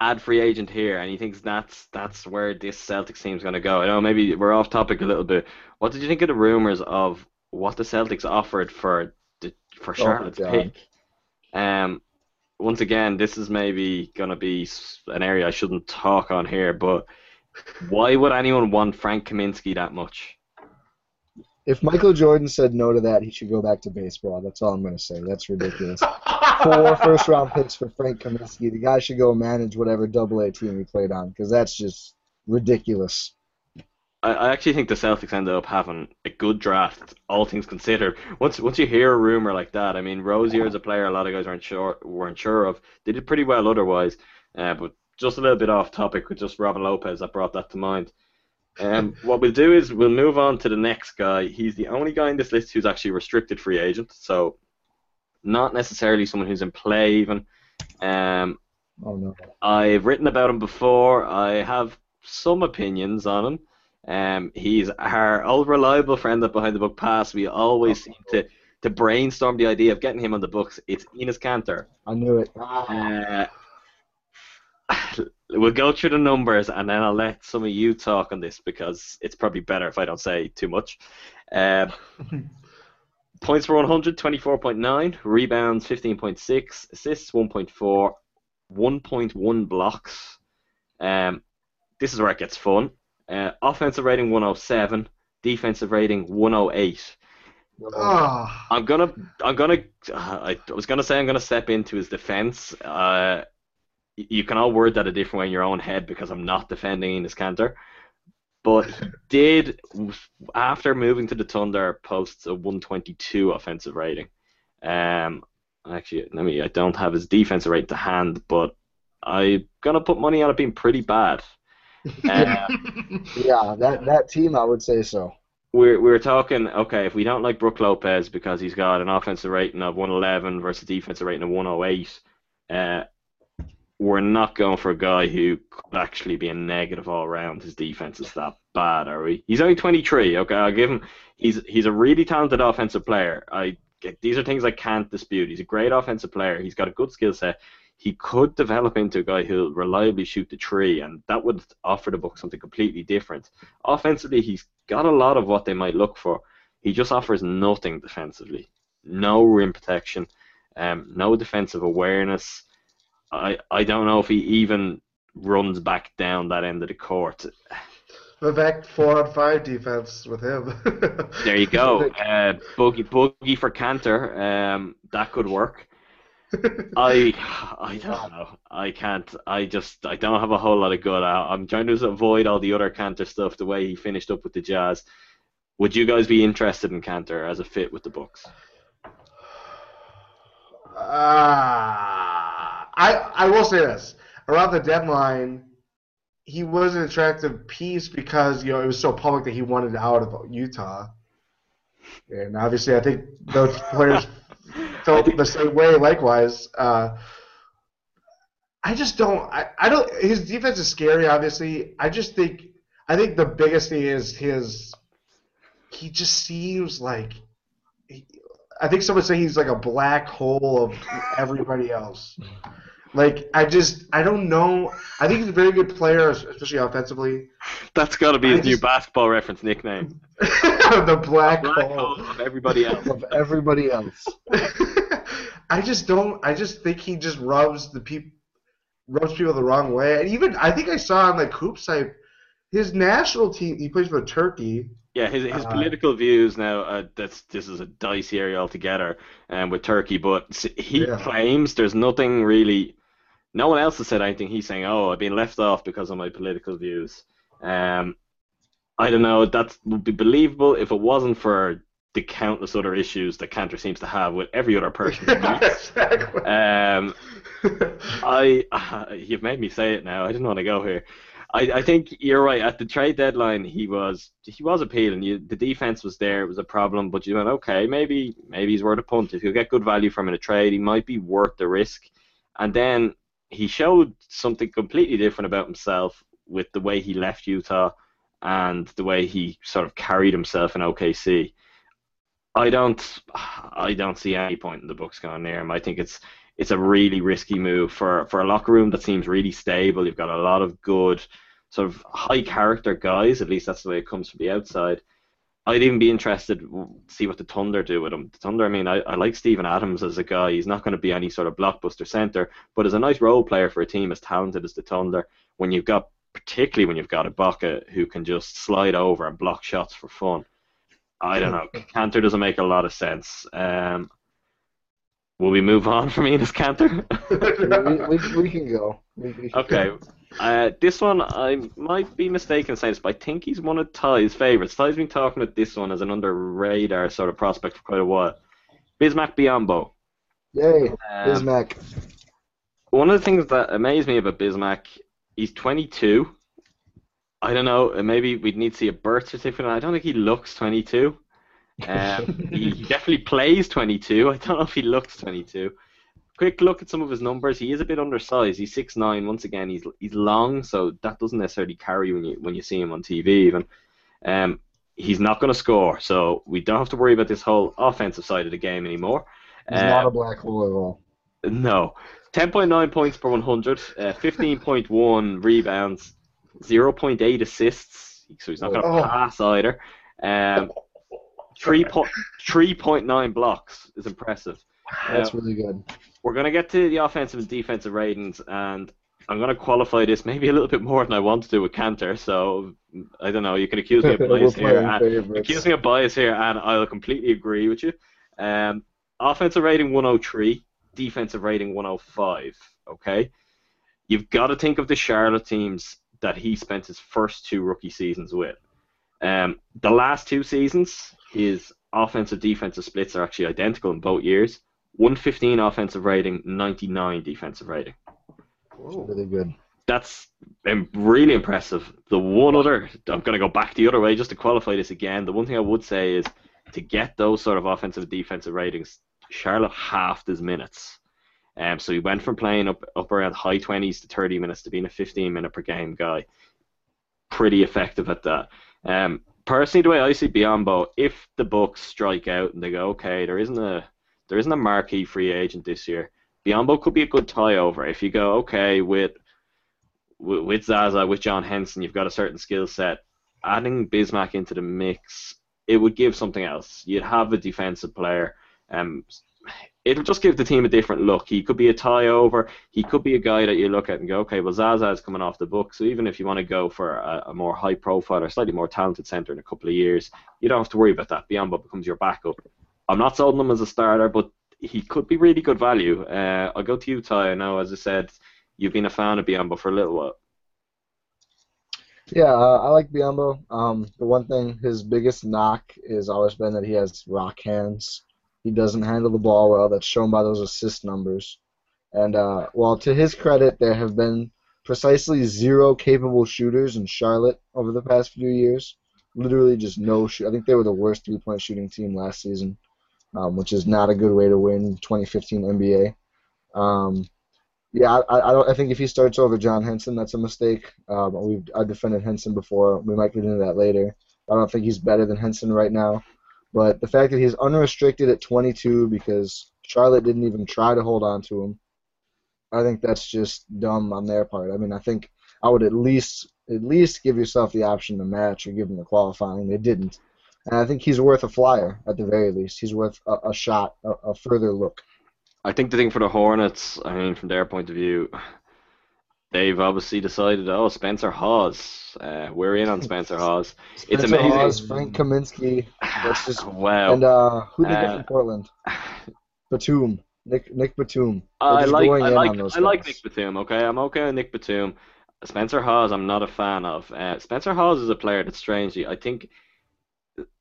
add free agent here, and he thinks that's that's where this Celtics team's going to go. I know maybe we're off topic a little bit. What did you think of the rumors of what the Celtics offered for the, for Charlotte's God. pick? Um, once again, this is maybe going to be an area I shouldn't talk on here, but why would anyone want Frank Kaminsky that much? If Michael Jordan said no to that, he should go back to baseball. That's all I'm going to say. That's ridiculous. Four (laughs) first round picks for Frank Kaminsky. The guy should go manage whatever double A team he played on because that's just ridiculous. I, I actually think the Celtics ended up having a good draft, all things considered. Once once you hear a rumor like that, I mean, Rozier is a player a lot of guys weren't sure weren't sure of. They did pretty well otherwise, uh, but just a little bit off topic with just Robin Lopez that brought that to mind. Um, what we'll do is we'll move on to the next guy. He's the only guy in this list who's actually restricted free agent, so not necessarily someone who's in play even. Um, Oh no. I've written about him before. I have some opinions on him. Um, he's our old reliable friend at Behind the Buck Pass. We always seem to, to brainstorm the idea of getting him on the Bucks. It's Enes Kanter. I knew it. Uh, we'll go through the numbers and then I'll let some of you talk on this because it's probably better if I don't say too much. Uh, (laughs) points per 100, 24.9. Rebounds, 15.6. Assists, 1.4. 1.1 blocks. Um, this is where it gets fun. Uh, offensive rating 107. Defensive rating 108. Oh, I'm gonna, I'm gonna, I was gonna say I'm gonna step into his defense. Uh, you can all word that a different way in your own head because I'm not defending Enes Kanter. But he (laughs) did, after moving to the Thunder, posts a 122 offensive rating. Um, actually, let me, I don't have his defensive rate to hand, but I'm gonna put money on it being pretty bad. (laughs) Uh, Yeah, that that team, I would say so. we're we're talking okay if we don't like Brook Lopez because he's got an offensive rating of 111 versus defensive rating of 108 uh, we're not going for a guy who could actually be a negative all round. His defense is that bad are we? He's only 23 okay I'll give him he's he's a really talented offensive player. I these are things I can't dispute. He's a great offensive player. He's got a good skill set. He could develop into a guy who'll reliably shoot the tree and that would offer the book something completely different. Offensively he's got a lot of what they might look for. He just offers nothing defensively. No rim protection, um, no defensive awareness. I I don't know if he even runs back down that end of the court. Vivek four on five defense with him. (laughs) There you go. Uh, boogie boogie for Kanter. Um, that could work. (laughs) I I don't know. I can't. I just I don't have a whole lot of good. I, I'm trying to avoid all the other Kanter stuff. The way he finished up with the Jazz. Would you guys be interested in Kanter as a fit with the Bucks? Ah, I I will say this: around the deadline, he was an attractive piece because you know it was so public that he wanted out of Utah, and obviously I think those (laughs) players felt the same way. Likewise, uh, I just don't. I, I don't. His defense is scary. Obviously, I just think. I think the biggest thing is his. He just seems like. he- I think someone say he's like a black hole of everybody else. Like I just I don't know. I think he's a very good player, especially offensively. That's got to be I his new just- basketball reference nickname. (laughs) the black, Black hole. hole of everybody else. Of everybody else. (laughs) I just don't. I just think he just rubs the people, rubs people the wrong way. And even I think I saw on like Hoops Hype, his national team. He plays for Turkey. Yeah, his his Uh, political views now. Uh, that's this is a dicey area altogether, um, with Turkey. But he Yeah. claims there's nothing really. No one else has said anything. He's saying, "Oh, I've been left off because of my political views." Um, I don't know. That would be believable if it wasn't for the countless other issues that Kanter seems to have with every other person he (laughs) meets. exactly. Um, (laughs) I you've made me say it now. I didn't want to go here. I, I think you're right. At the trade deadline, he was he was appealing. You, the defense was there; it was a problem. But you went, okay, maybe maybe he's worth a punt. If you get good value from him in a trade, he might be worth the risk. And then he showed something completely different about himself with the way he left Utah and the way he sort of carried himself in OKC. I don't I don't see any point in the Bucks going near him. I think it's it's a really risky move for, for a locker room that seems really stable. You've got a lot of good, sort of high character guys. At least that's the way it comes from the outside. I'd even be interested to see what the Thunder do with him. The Thunder, I mean, I, I like Steven Adams as a guy. He's not going to be any sort of blockbuster center, but as a nice role player for a team as talented as the Thunder, when you've got, particularly when you've got a Ibaka who can just slide over and block shots for fun. I don't know. (laughs) Kanter doesn't make a lot of sense. Um, will we move on (laughs) from Enes Kanter? (laughs) we, we, we can go. We, we can okay. Uh, this one, I might be mistaken saying this, but I think he's one of Ti's favourites. Ti's been talking about this one as an under radar sort of prospect for quite a while. Bismack Biyombo. Yay, Um, Bismack. One of the things that amazed me about Bismack, he's 22. I don't know, uh, maybe we'd need to see a birth certificate. I don't think he looks 22. Um, he he (laughs) definitely plays 22. I don't know if he looks 22. Quick look at some of his numbers. He is a bit undersized. He's 6'9". Once again, he's he's long, so that doesn't necessarily carry when you when you see him on TV. Even um, he's not going to score, so we don't have to worry about this whole offensive side of the game anymore. He's Uh, not a black hole at all. no. 10.9 points per 100, uh, 15.1 (laughs) rebounds, 0.8 assists, so he's not going to Oh. pass either. Um, 3 3.9 blocks is impressive. (sighs) That's really good. we're going to get to the offensive and defensive ratings, and I'm going to qualify this maybe a little bit more than I want to do with Kanter, so I don't know, you can accuse me of (laughs) bias here. and- accuse me of bias here, and I'll completely agree with you. Um, offensive rating 103, defensive rating 105. Okay, you've got to think of the Charlotte teams that he spent his first two rookie seasons with. Um, the last two seasons, his offensive defensive splits are actually identical in both years. 115 offensive rating, 99 defensive rating Really good. that's really impressive. The one other, I'm going to go back the other way just to qualify this again. The one thing I would say is to get those sort of offensive defensive ratings, Charlotte halved his minutes. Um, so he went from playing up up around high 20s to 30 minutes to being a 15 minute per game guy. Pretty effective at that. Um, personally, the way I see Biyombo, if the Bucks strike out and they go, okay, there isn't a there isn't a marquee free agent this year. Biyombo could be a good tie over if you go okay with with, Zaza, with John Henson, you've got a certain skill set. Adding Bismack into the mix, it would give something else. You'd have a defensive player. Um, it'll just give the team a different look. He could be a tie over. He could be a guy that you look at and go, okay, well Zaza is coming off the book, so even if you want to go for a, a more high profile or slightly more talented center in a couple of years, you don't have to worry about that. Biyombo becomes your backup. I'm not on him as a starter, but he could be really good value. Uh, I'll go to you, Ti. I know, as I said, you've been a fan of Biyombo for a little while. Yeah, uh, I like Biyombo. Um, the one thing, his biggest knock has always been that he has rock hands. He doesn't handle the ball well. That's shown by those assist numbers. And uh, while to his credit, there have been precisely zero capable shooters in Charlotte over the past few years. Literally just no shoot. I think they were the worst three-point shooting team last season, um, which is not a good way to win 2015 NBA. Um, yeah, I, I. I think if he starts over John Henson, that's a mistake. Um, we've I defended Henson before. We might get into that later. I don't think he's better than Henson right now. But the fact that he's unrestricted at 22 because Charlotte didn't even try to hold on to him, I think that's just dumb on their part. I mean, I think I would at least at least give yourself the option to match or give him the qualifying. They didn't, and I think he's worth a flyer at the very least. He's worth a, a shot, a, a further look. I think the thing for the Hornets, I mean, from their point of view, they've obviously decided, oh, Spencer Hawes, uh, we're in on (laughs) Spencer Hawes. It's Spencer amazing. Hawes, Frank Kaminsky, (sighs) wow. and uh, who did they Uh, get from Portland? (sighs) Batum, Nick Nick Batum. I like I like I like. Nick Batum. Okay, I'm okay with Nick Batum. Spencer Hawes, I'm not a fan of. Uh, Spencer Hawes is a player that strangely, I think,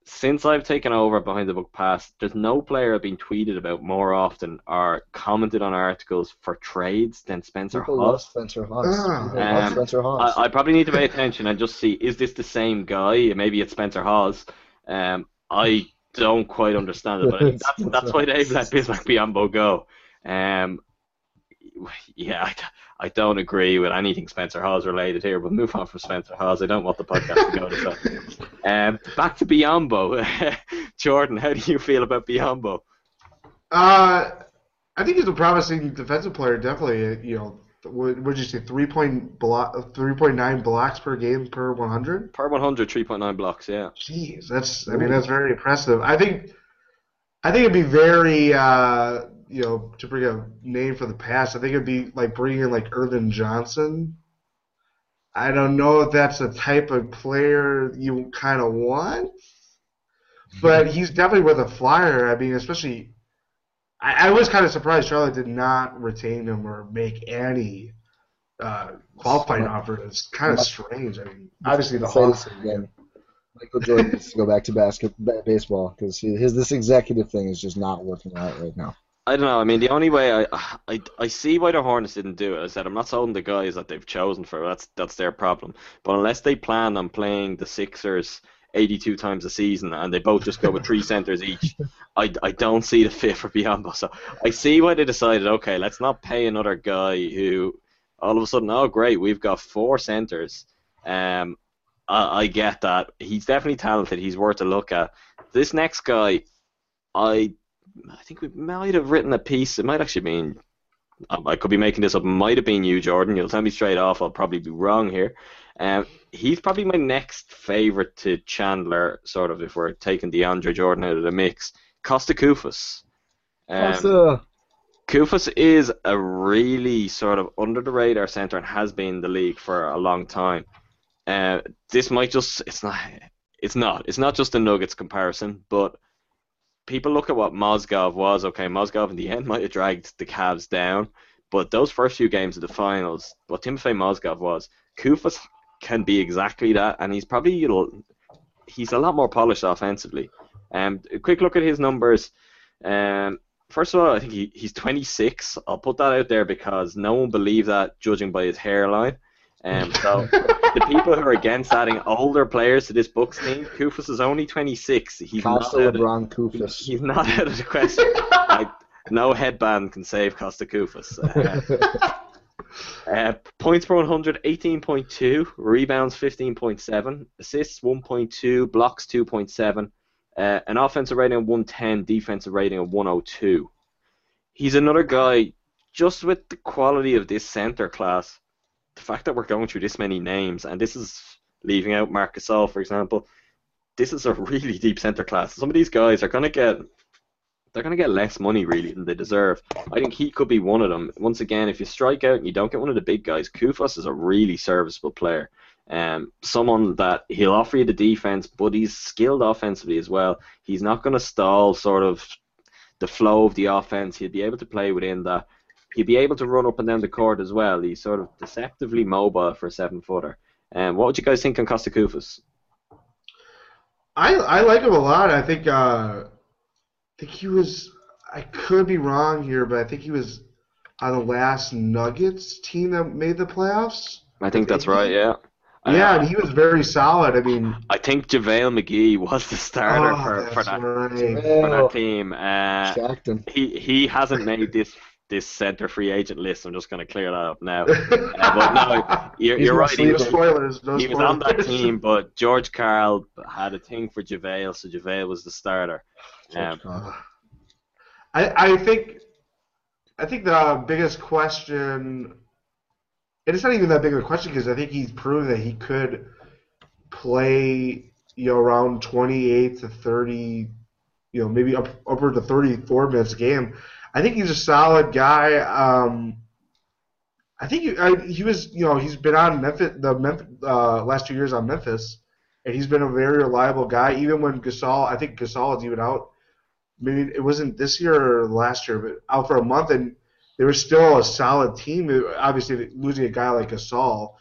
since I've taken over Behind the Buck Pass, there's no player I've been tweeted about more often or commented on articles for trades than Spencer People love Hawes. Spencer Hawes. Ah. People love Um, Spencer Hawes. I, I probably need to pay attention and just see is this the same guy? Maybe it's Spencer Hawes. Um, I don't quite understand it, but I think that's, (laughs) that's why they've let Bismack Biyombo go. Um, yeah, I, d- I don't agree with anything Spencer Hawes related here, but move on from Spencer Hawes. I don't want the podcast to go to that. (laughs) Um, back to Biyombo. (laughs) Jordan, how do you feel about Biyombo? Uh, I think he's a promising defensive player. Definitely, you know, what would you say? Three point block, three point nine blocks per game per one hundred. Per 100, 3.9 blocks, yeah. Jeez, that's I mean that's very impressive. I think I think it'd be very uh, you know to bring a name for the past. I think it'd be like bringing in like Ervin Johnson. I don't know if that's the type of player you kind of want, but he's definitely worth a flyer. I mean, especially I, I was kind of surprised Charlotte did not retain him or make any uh, qualifying offer. It's kind of strange. I mean, obviously the Hawks. again. Michael Jordan needs to go back to basket baseball because his this executive thing is just not working out right now. I don't know. I mean, the only way I, I I see why the Hornets didn't do it. I said I'm not sold on the guys that they've chosen for. That's that's their problem. But unless they plan on playing the Sixers 82 times a season and they both just go with three centers each, (laughs) I, I don't see the fit for Biyombo. So I see why they decided. Okay, let's not pay another guy who all of a sudden, oh great, we've got four centers. Um, I, I get that. He's definitely talented. He's worth a look at. This next guy, I I think we might have written a piece. It might actually mean I could be making this up. It might have been you, Jordan. You'll tell me straight off. I'll probably be wrong here. Um, he's probably my next favorite to Chandler, sort of, if we're taking DeAndre Jordan out of the mix. Costa Koufos. Um, Costa. Koufos is a really sort of under the radar center and has been in the league for a long time. Uh, this might just it's not it's not it's not just a Nuggets comparison, but people look at what Mozgov was. Okay, Mozgov in the (laughs) end might have dragged the Cavs down, but those first few games of the finals, what Timofey Mozgov was, Koufos can be exactly that, and he's probably you know, he's a lot more polished offensively. Um, a quick look at his numbers. Um, first of all, I think he, he's 26. I'll put that out there because no one believed that judging by his hairline. Um, so the people who are against adding older players to this Bucks team, Koufos is only 26. He's Costa not out of, LeBron Koufos. he's not out of the question. like, no headband can save Costa Koufos. Uh, uh, points per 100, 18.2. Rebounds, 15.7. Assists, 1.2. Blocks, 2.7. Uh, an offensive rating of 110, defensive rating of 102. He's another guy, just with the quality of this center class, the fact that we're going through this many names, and this is leaving out Marc Gasol, for example, this is a really deep center class. Some of these guys are going to get they're going to get less money really than they deserve. I think he could be one of them. Once again, if you strike out and you don't get one of the big guys, Koufos is a really serviceable player. Um, someone that he'll offer you the defense, but he's skilled offensively as well. He's not going to stall sort of the flow of the offense. He'll be able to play within that. He'll be able to run up and down the court as well. He's sort of deceptively mobile for a seven footer. Um, what would you guys think on Costa Koufos? I I like him a lot. I think uh, I think he was. I could be wrong here, but I think he was on the last Nuggets team that made the playoffs. I think that's right. Yeah. Yeah, Uh, and he was very solid. I mean, I think JaVale McGee was the starter oh, for, for that right. for that team. Uh, he he hasn't made this this center free agent list. I'm just going to clear that up now. (laughs) Uh, but no, you're, you're right. He no was, spoilers. No he was on that team, (laughs) but George Karl had a thing for JaVale, so JaVale was the starter. Um, I I think I think the biggest question, and it's not even that big of a question because I think he's proven that he could play you know around 28 to 30, you know maybe up upward to 34 minutes a game. I think he's a solid guy. Um, I think he, I, he was you know he's been on Memphis the Memphis, uh, last two years on Memphis, and he's been a very reliable guy. Even when Gasol, I think Gasol is even out maybe it wasn't this year or last year, but out for a month, and they were still a solid team. Obviously, losing a guy like Gasol,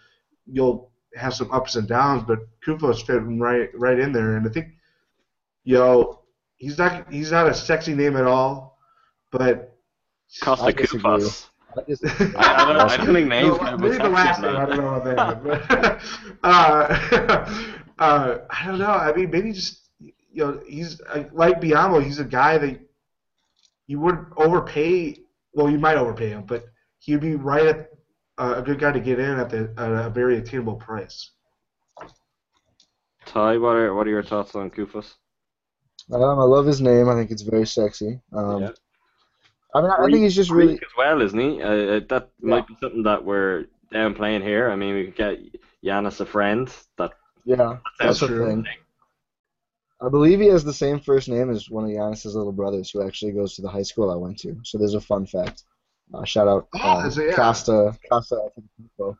you'll have some ups and downs, but Koufos fit right right in there, and I think, you know, he's not he's not a sexy name at all, but Costa I disagree. I just- (laughs) I, I, don't, I don't think names No, maybe the last name. I don't know about that. But, (laughs) uh, (laughs) uh, I don't know. I mean, maybe just you know, he's uh, like Biyombo. He's a guy that you wouldn't overpay. Well, you might overpay him, but he'd be right at uh, a good guy to get in at the at a very attainable price. Ti, what are what are your thoughts on Koufos? Um, I love his name. I think it's very sexy. Um, Yeah. I mean, I, I think he's just really. Greek as well, isn't he? Uh, uh, that might be something that we're downplaying here. I mean, we could get Giannis a friend. That Yeah, that's the true. thing. I believe he has the same first name as one of Giannis's little brothers, who actually goes to the high school I went to. So there's a fun fact. Uh, shout out Oh, uh, is it- yeah. Costa Costa. Acapulco.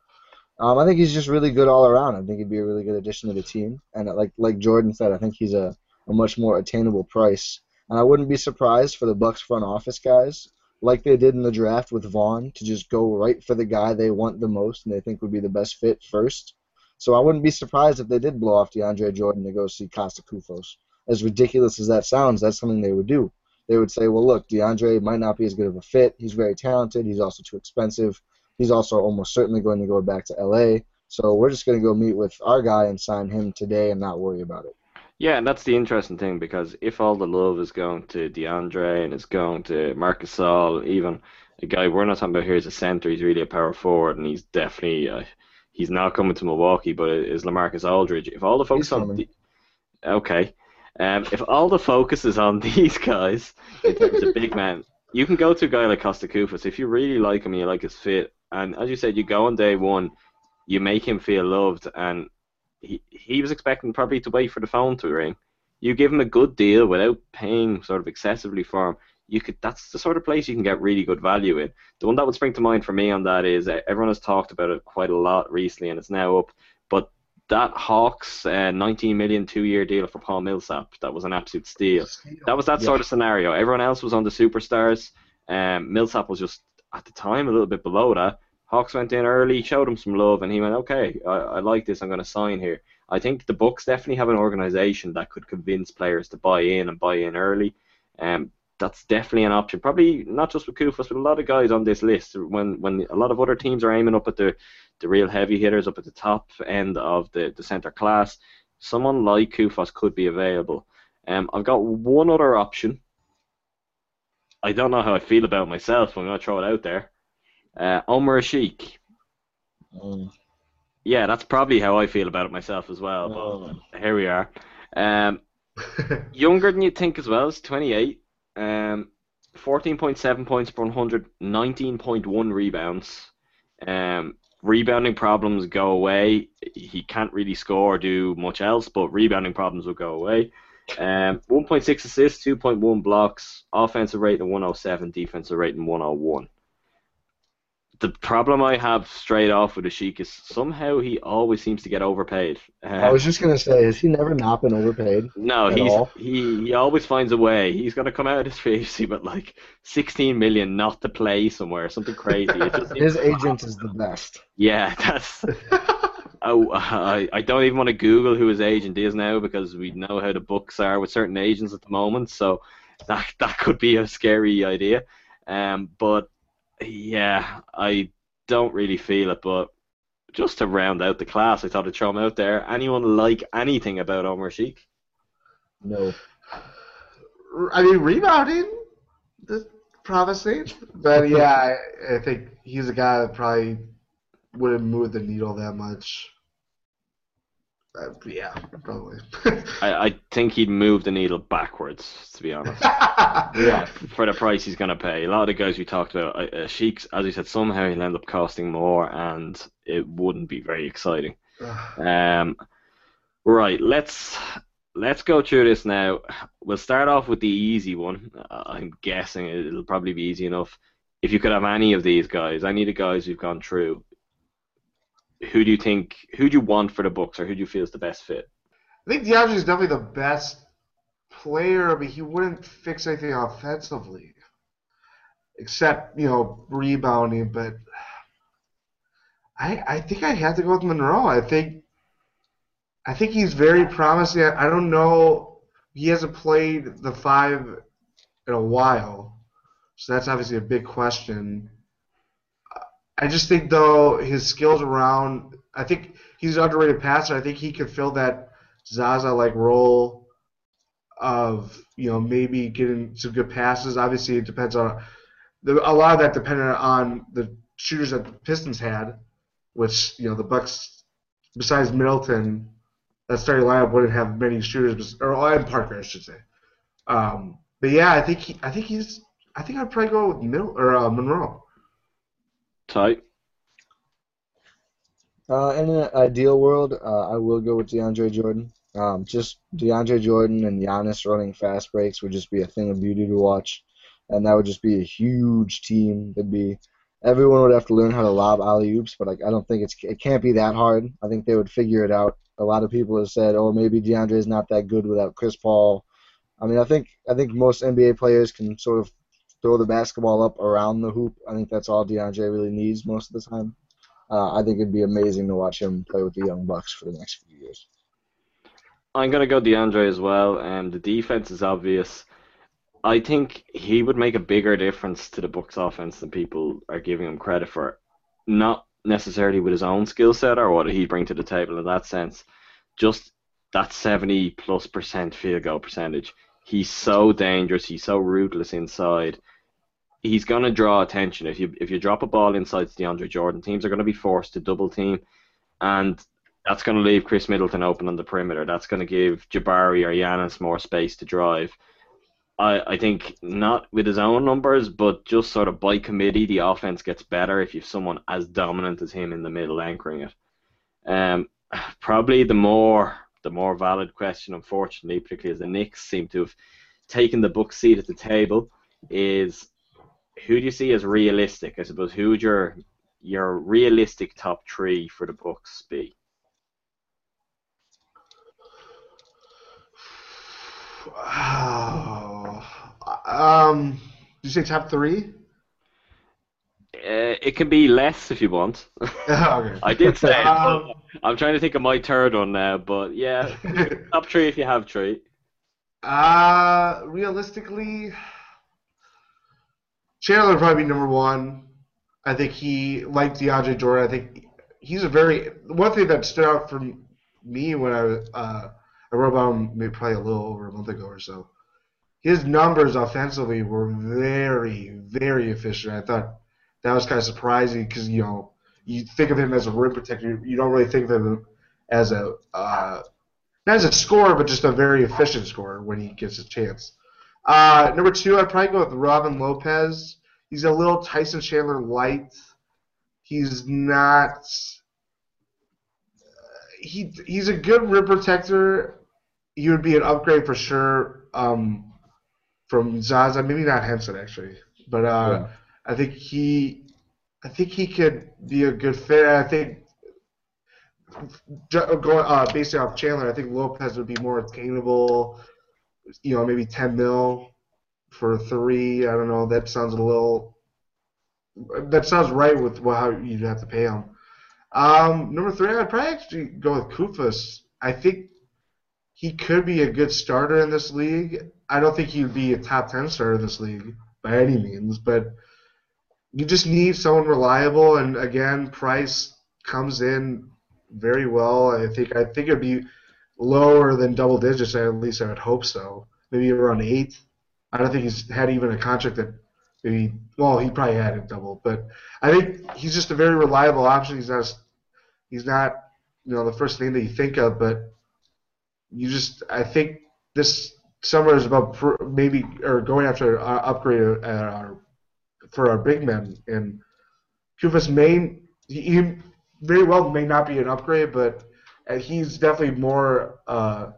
Um, I think he's just really good all around. I think he'd be a really good addition to the team. And uh, like like Jordan said, I think he's a, a much more attainable price. And I wouldn't be surprised for the Bucks front office guys, like they did in the draft with Vaughn, to just go right for the guy they want the most and they think would be the best fit first. So I wouldn't be surprised if they did blow off DeAndre Jordan to go see Costa Koufos. As ridiculous as that sounds, that's something they would do. They would say, well, look, DeAndre might not be as good of a fit. He's very talented. He's also too expensive. He's also almost certainly going to go back to LA. So we're just going to go meet with our guy and sign him today and not worry about it. Yeah, and that's the interesting thing because if all the love is going to DeAndre and it's going to Marcus Gasol, even a guy we're not talking about here is a center, he's really a power forward and he's definitely uh, he's not coming to Milwaukee, but it is Lamarcus Aldridge. If all the focus He's on the, okay, um, if all the focus is on (laughs) these guys in terms of big (laughs) men, you can go to a guy like Costa Koufos if you really like him and you like his fit, and as you said, you go on day one, you make him feel loved, and he he was expecting probably to wait for the phone to ring. You give him a good deal without paying sort of excessively for him. You could that's the sort of place you can get really good value in. The one that would spring to mind for me on that is uh, everyone has talked about it quite a lot recently, and it's now up. But that Hawks uh, 19 million two-year deal for Paul Millsap that was an absolute steal. That was that Yeah. sort of scenario. Everyone else was on the superstars. Um, Millsap was just at the time a little bit below that. Hawks went in early, showed him some love, and he went, "Okay, I, I like this. I'm going to sign here." I think the Bucks definitely have an organization that could convince players to buy in and buy in early. Um, that's definitely an option. Probably not just with Koufos, but a lot of guys on this list. When when a lot of other teams are aiming up at the the real heavy hitters, up at the top end of the the center class, someone like Koufos could be available. Um, I've got one other option. I don't know how I feel about myself. But I'm going to throw it out there. Uh, Omer Asik. Um, Yeah, that's probably how I feel about it myself as well. But here we are. Um, (laughs) younger than you'd think as well. He's 28. Um, 14.7 points per 100, 19.1 rebounds. Um, rebounding problems go away. He can't really score or do much else, but rebounding problems will go away. Um, 1.6 assists, 2.1 blocks, offensive rating 107, defensive rating 101. The problem I have straight off with Asik is somehow he always seems to get overpaid. I Um, was just gonna say, has he never not been overpaid? (laughs) no, he's all. he, he always finds a way. He's gonna come out of his fantasy but (laughs) like 16 million not to play somewhere, something crazy. His (laughs) agent is the best. yeah, that's. Oh, I, I don't even want to Google who his agent is now because we know how the Bucks are with certain agents at the moment. So that that could be a scary idea. Um, but yeah, I don't really feel it. But just to round out the class, I thought I'd throw him out there. Anyone like anything about Omer Asik? No. I mean, rebounding, that's promising. But yeah, I, I think he's a guy that probably wouldn't move the needle that much. Uh, yeah, probably. I, I think he'd move the needle backwards, to be honest. (laughs) Yeah. for the price he's going to pay. A lot of the guys we talked about, uh, uh, Asik's, as you said, somehow he'll end up costing more, and it wouldn't be very exciting. (sighs) Um, right, let's let's go through this now. We'll start off with the easy one. Uh, I'm guessing it'll probably be easy enough. If you could have any of these guys, any of the guys we've gone through, who do you think? Who do you want for the Bucks or who do you feel is the best fit? I think DeAndre is definitely the best player, but he wouldn't fix anything offensively, except you know rebounding. But I I think I have to go with Monroe. I think I think he's very promising. I, I don't know. He hasn't played the five in a while, so that's obviously a big question. I just think though his skills around, I think he's an underrated passer. I think he could fill that Zaza like role of you know maybe getting some good passes. Obviously, it depends on the, a lot of that depended on the shooters that the Pistons had, which you know the Bucks besides Middleton, that starting lineup wouldn't have many shooters, or and Parker, I should say. Um, but yeah, I think he, I think he's I think I'd probably go with Middle or uh, Monroe. Ti? Uh, in an ideal world, uh, I will go with DeAndre Jordan. Um, just DeAndre Jordan and Giannis running fast breaks would just be a thing of beauty to watch, and that would just be a huge team. That'd be everyone would have to learn how to lob alley oops, but like, I don't think it's it can't be that hard. I think they would figure it out. A lot of people have said, "Oh, maybe DeAndre is not that good without Chris Paul." I mean, I think I think most NBA players can sort of throw the basketball up around the hoop. I think that's all DeAndre really needs most of the time. Uh, I think it'd be amazing to watch him play with the Young Bucks for the next few years. I'm gonna go DeAndre as well. Um, the defense is obvious. I think he would make a bigger difference to the Bucks offense than people are giving him credit for. Not necessarily with his own skill set or what he'd bring to the table in that sense. Just that 70 plus percent field goal percentage. He's so dangerous. He's so ruthless inside. He's gonna draw attention if you if you drop a ball inside to DeAndre Jordan. Teams are gonna be forced to double team. and that's going to leave Khris Middleton open on the perimeter. That's going to give Jabari or Giannis more space to drive. I, I think not with his own numbers, but just sort of by committee, the offense gets better if you've someone as dominant as him in the middle anchoring it. Um, probably the more the more valid question, unfortunately, particularly as the Knicks seem to have taken the book seat at the table, is who do you see as realistic? I suppose who would your your realistic top three for the Bucks be? Oh, (sighs) um, did you say top three? Uh, it can be less if you want. (laughs) okay. (laughs) I did say. Um, I'm trying to think of my third one now, but yeah, (laughs) top three if you have three. Uh, realistically, Chandler probably be number one. I think he, like DeAndre Jordan, I think he's a very one thing that stood out for me when I uh, I wrote about him maybe probably a little over a month ago or so. His numbers offensively were very, very efficient. I thought that was kind of surprising because you know you think of him as a rim protector, you don't really think of him as a uh, not as a scorer, but just a very efficient scorer when he gets a chance. Uh, number two, I'd probably go with Robin Lopez. He's a little Tyson Chandler light. He's not. He he's a good rim protector. He would be an upgrade for sure um, from Zaza. Maybe not Henson actually, but uh, Yeah. I think he I think he could be a good fit. I think going uh, based off Chandler, I think Lopez would be more attainable. You know, maybe ten mil for three. I don't know. That sounds a little. That sounds right with how you'd have to pay him. Um, number three, I'd probably actually go with Koufos. I think he could be a good starter in this league. I don't think he would be a top ten starter in this league by any means, but you just need someone reliable. And again, Price comes in very well. I think I think it'd be lower than double digits. At least I would hope so. Maybe around eight. I don't think he's had even a contract that maybe. Well, he probably had it double, but I think he's just a very reliable option. He's not. He's not. You know, the first name that you think of, but you just. I think this summer is about maybe or going after uh, upgrade at our for our big men and Koufos may he, he very well may not be an upgrade, but he's definitely more uh,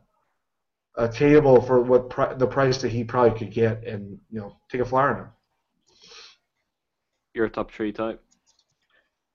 attainable for what pri- the price that he probably could get, and you know take a flyer on him. You're a top three type.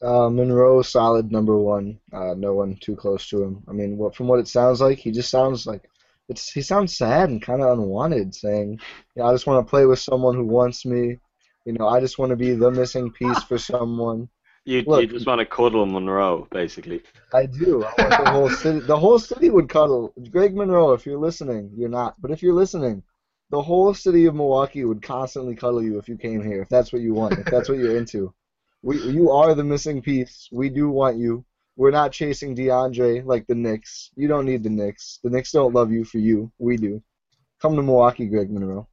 Uh, Monroe, solid number one. Uh, no one too close to him. I mean, what from what it sounds like, he just sounds like it's. He sounds sad and kind of unwanted, saying, "Yeah, I just want to play with someone who wants me. You know, I just want to be the missing piece for someone." You, Look- you just want to cuddle Monroe, basically. I do. I want the whole (laughs) city. The whole city would cuddle. Greg Monroe, if you're listening, you're not. But if you're listening, the whole city of Milwaukee would constantly cuddle you if you came here. If that's what you want. If that's what you're into. (laughs) We, you are the missing piece. We do want you. We're not chasing DeAndre like the Knicks. You don't need the Knicks. The Knicks don't love you for you. We do. Come to Milwaukee, Greg Monroe.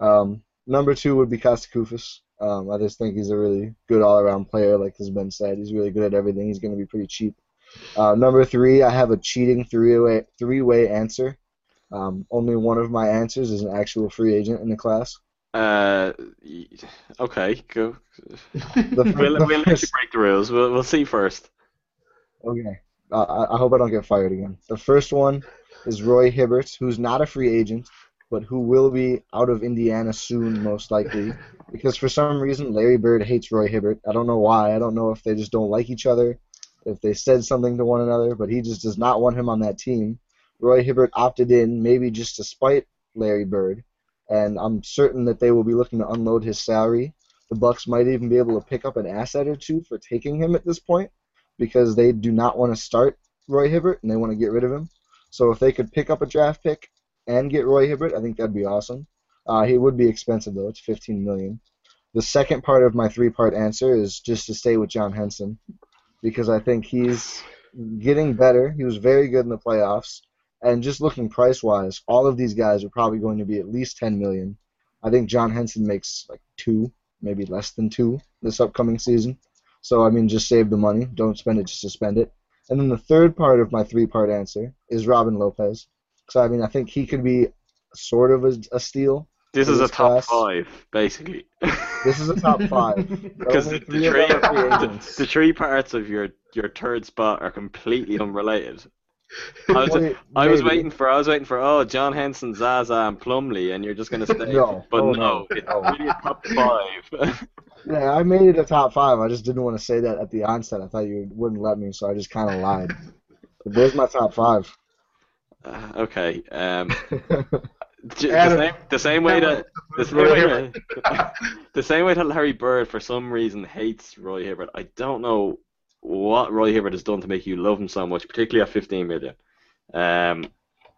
Um, number two would be Costa Koufos. Um, I just think he's a really good all-around player, like has been said. He's really good at everything. He's going to be pretty cheap. Uh, number three, I have a cheating three-way three-way answer. Um, only one of my answers is an actual free agent in the class. Uh, okay, go. (laughs) The, We'll, the we'll let you first- break the rules. We'll, we'll see first. Okay. Uh, I, I hope I don't get fired again. The first one is Roy Hibbert, who's not a free agent, but who will be out of Indiana soon, most likely, because for some reason Larry Bird hates Roy Hibbert. I don't know why. I don't know if they just don't like each other, if they said something to one another, but he just does not want him on that team. Roy Hibbert opted in, maybe just to spite Larry Bird, and I'm certain that they will be looking to unload his salary. The Bucks might even be able to pick up an asset or two for taking him at this point because they do not want to start Roy Hibbert and they want to get rid of him. So if they could pick up a draft pick and get Roy Hibbert, I think that'd be awesome. Uh, he would be expensive though; it's 15 million. The second part of my three-part answer is just to stay with John Henson because I think he's getting better. He was very good in the playoffs, and just looking price-wise, all of these guys are probably going to be at least 10 million. I think John Henson makes like two, maybe less than two this upcoming season. So I mean, just save the money. Don't spend it just to spend it. And then the third part of my three-part answer is Robin Lopez. So I mean, I think he could be sort of a, a steal. This is a top class. five, basically. (laughs) This is a top five. (laughs) Because the, three the, three, them are free the, the three parts of your, your third spot are completely unrelated. I was, (laughs) Wait, I was waiting for I was waiting for oh John Henson, Zaza, and Plumlee, and you're just gonna stay. No. but Oh, no, no. it's Oh. really a top five. Yeah, I made it a top five. I just didn't want to say that at the onset. I thought you wouldn't let me, so I just kind of lied. But there's my top five. Uh, okay. Um, (laughs) the same, the same way that the same way that, (laughs) the same way that Larry Bird for some reason hates Roy Hibbert. I don't know what Roy Hibbert has done to make you love him so much, particularly at 15 million. Um,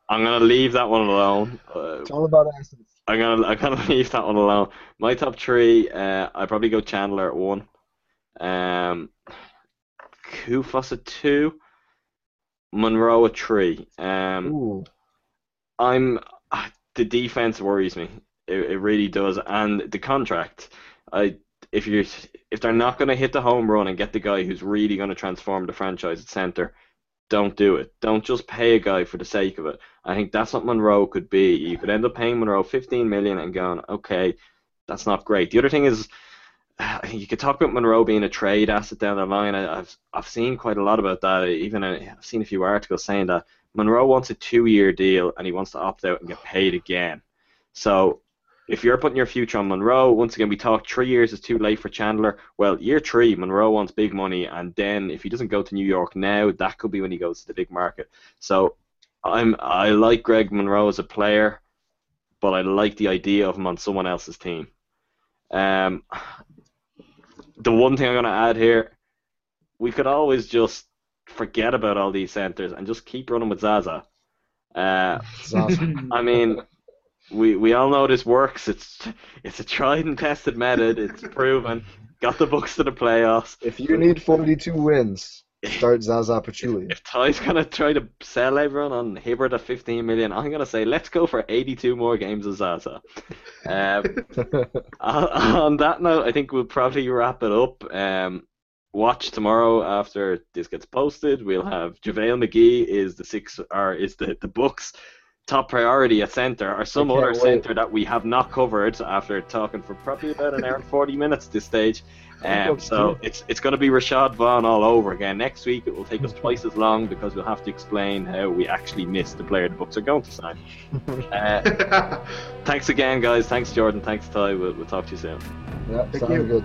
I'm gonna leave that one alone. Uh, It's all about assets. I'm gonna I'm gonna (laughs) leave that one alone. My top three, uh, I'd probably go Chandler at one, um, Koufos at two, Monroe a three. Um. I'm the defense worries me. It, it really does, and the contract. I if you if they're not going to hit the home run and get the guy who's really going to transform the franchise at center, don't do it. Don't just pay a guy for the sake of it. I think that's what Monroe could be. You could end up paying Monroe 15 million and going, okay, that's not great. The other thing is. (sighs) You could talk about Monroe being a trade asset down the line. I, I've I've seen quite a lot about that. Even uh, I've seen a few articles saying that Monroe wants a two-year deal and he wants to opt out and get paid again. So if you're putting your future on Monroe, once again we talk three years is too late for Chandler. Well, year three, Monroe wants big money, and then if he doesn't go to New York now, that could be when he goes to the big market. So I'm I like Greg Monroe as a player, but I like the idea of him on someone else's team. Um, the one thing I'm going to add here, we could always just forget about all these centers and just keep running with Zaza. Uh, It's awesome. I mean, we we all know this works. It's it's a tried and tested method. It's proven. Got the Bucks to the playoffs. if you need 42 wins, start Zaza Pachulia. If Ti's gonna try to sell everyone on Hibbert at 15 million, I'm gonna say let's go for 82 more games of Zaza. Um, (laughs) on that note, I think we'll probably wrap it up. Um, watch tomorrow after this gets posted. We'll have JaVale McGee is the six or is the the Bucks top priority at center or some other wait. center that we have not covered after talking for probably about an hour and 40 minutes at this stage. (laughs) Um, so it's it's going to be Rashad Vaughn all over again. Next week it will take us (laughs) twice as long because we'll have to explain how we actually missed the player the Bucks are going to sign. (laughs) Uh, thanks again, guys. Thanks, Jordan. Thanks, Ti. We'll, we'll talk to you soon. Yeah, Thank sounds you. good.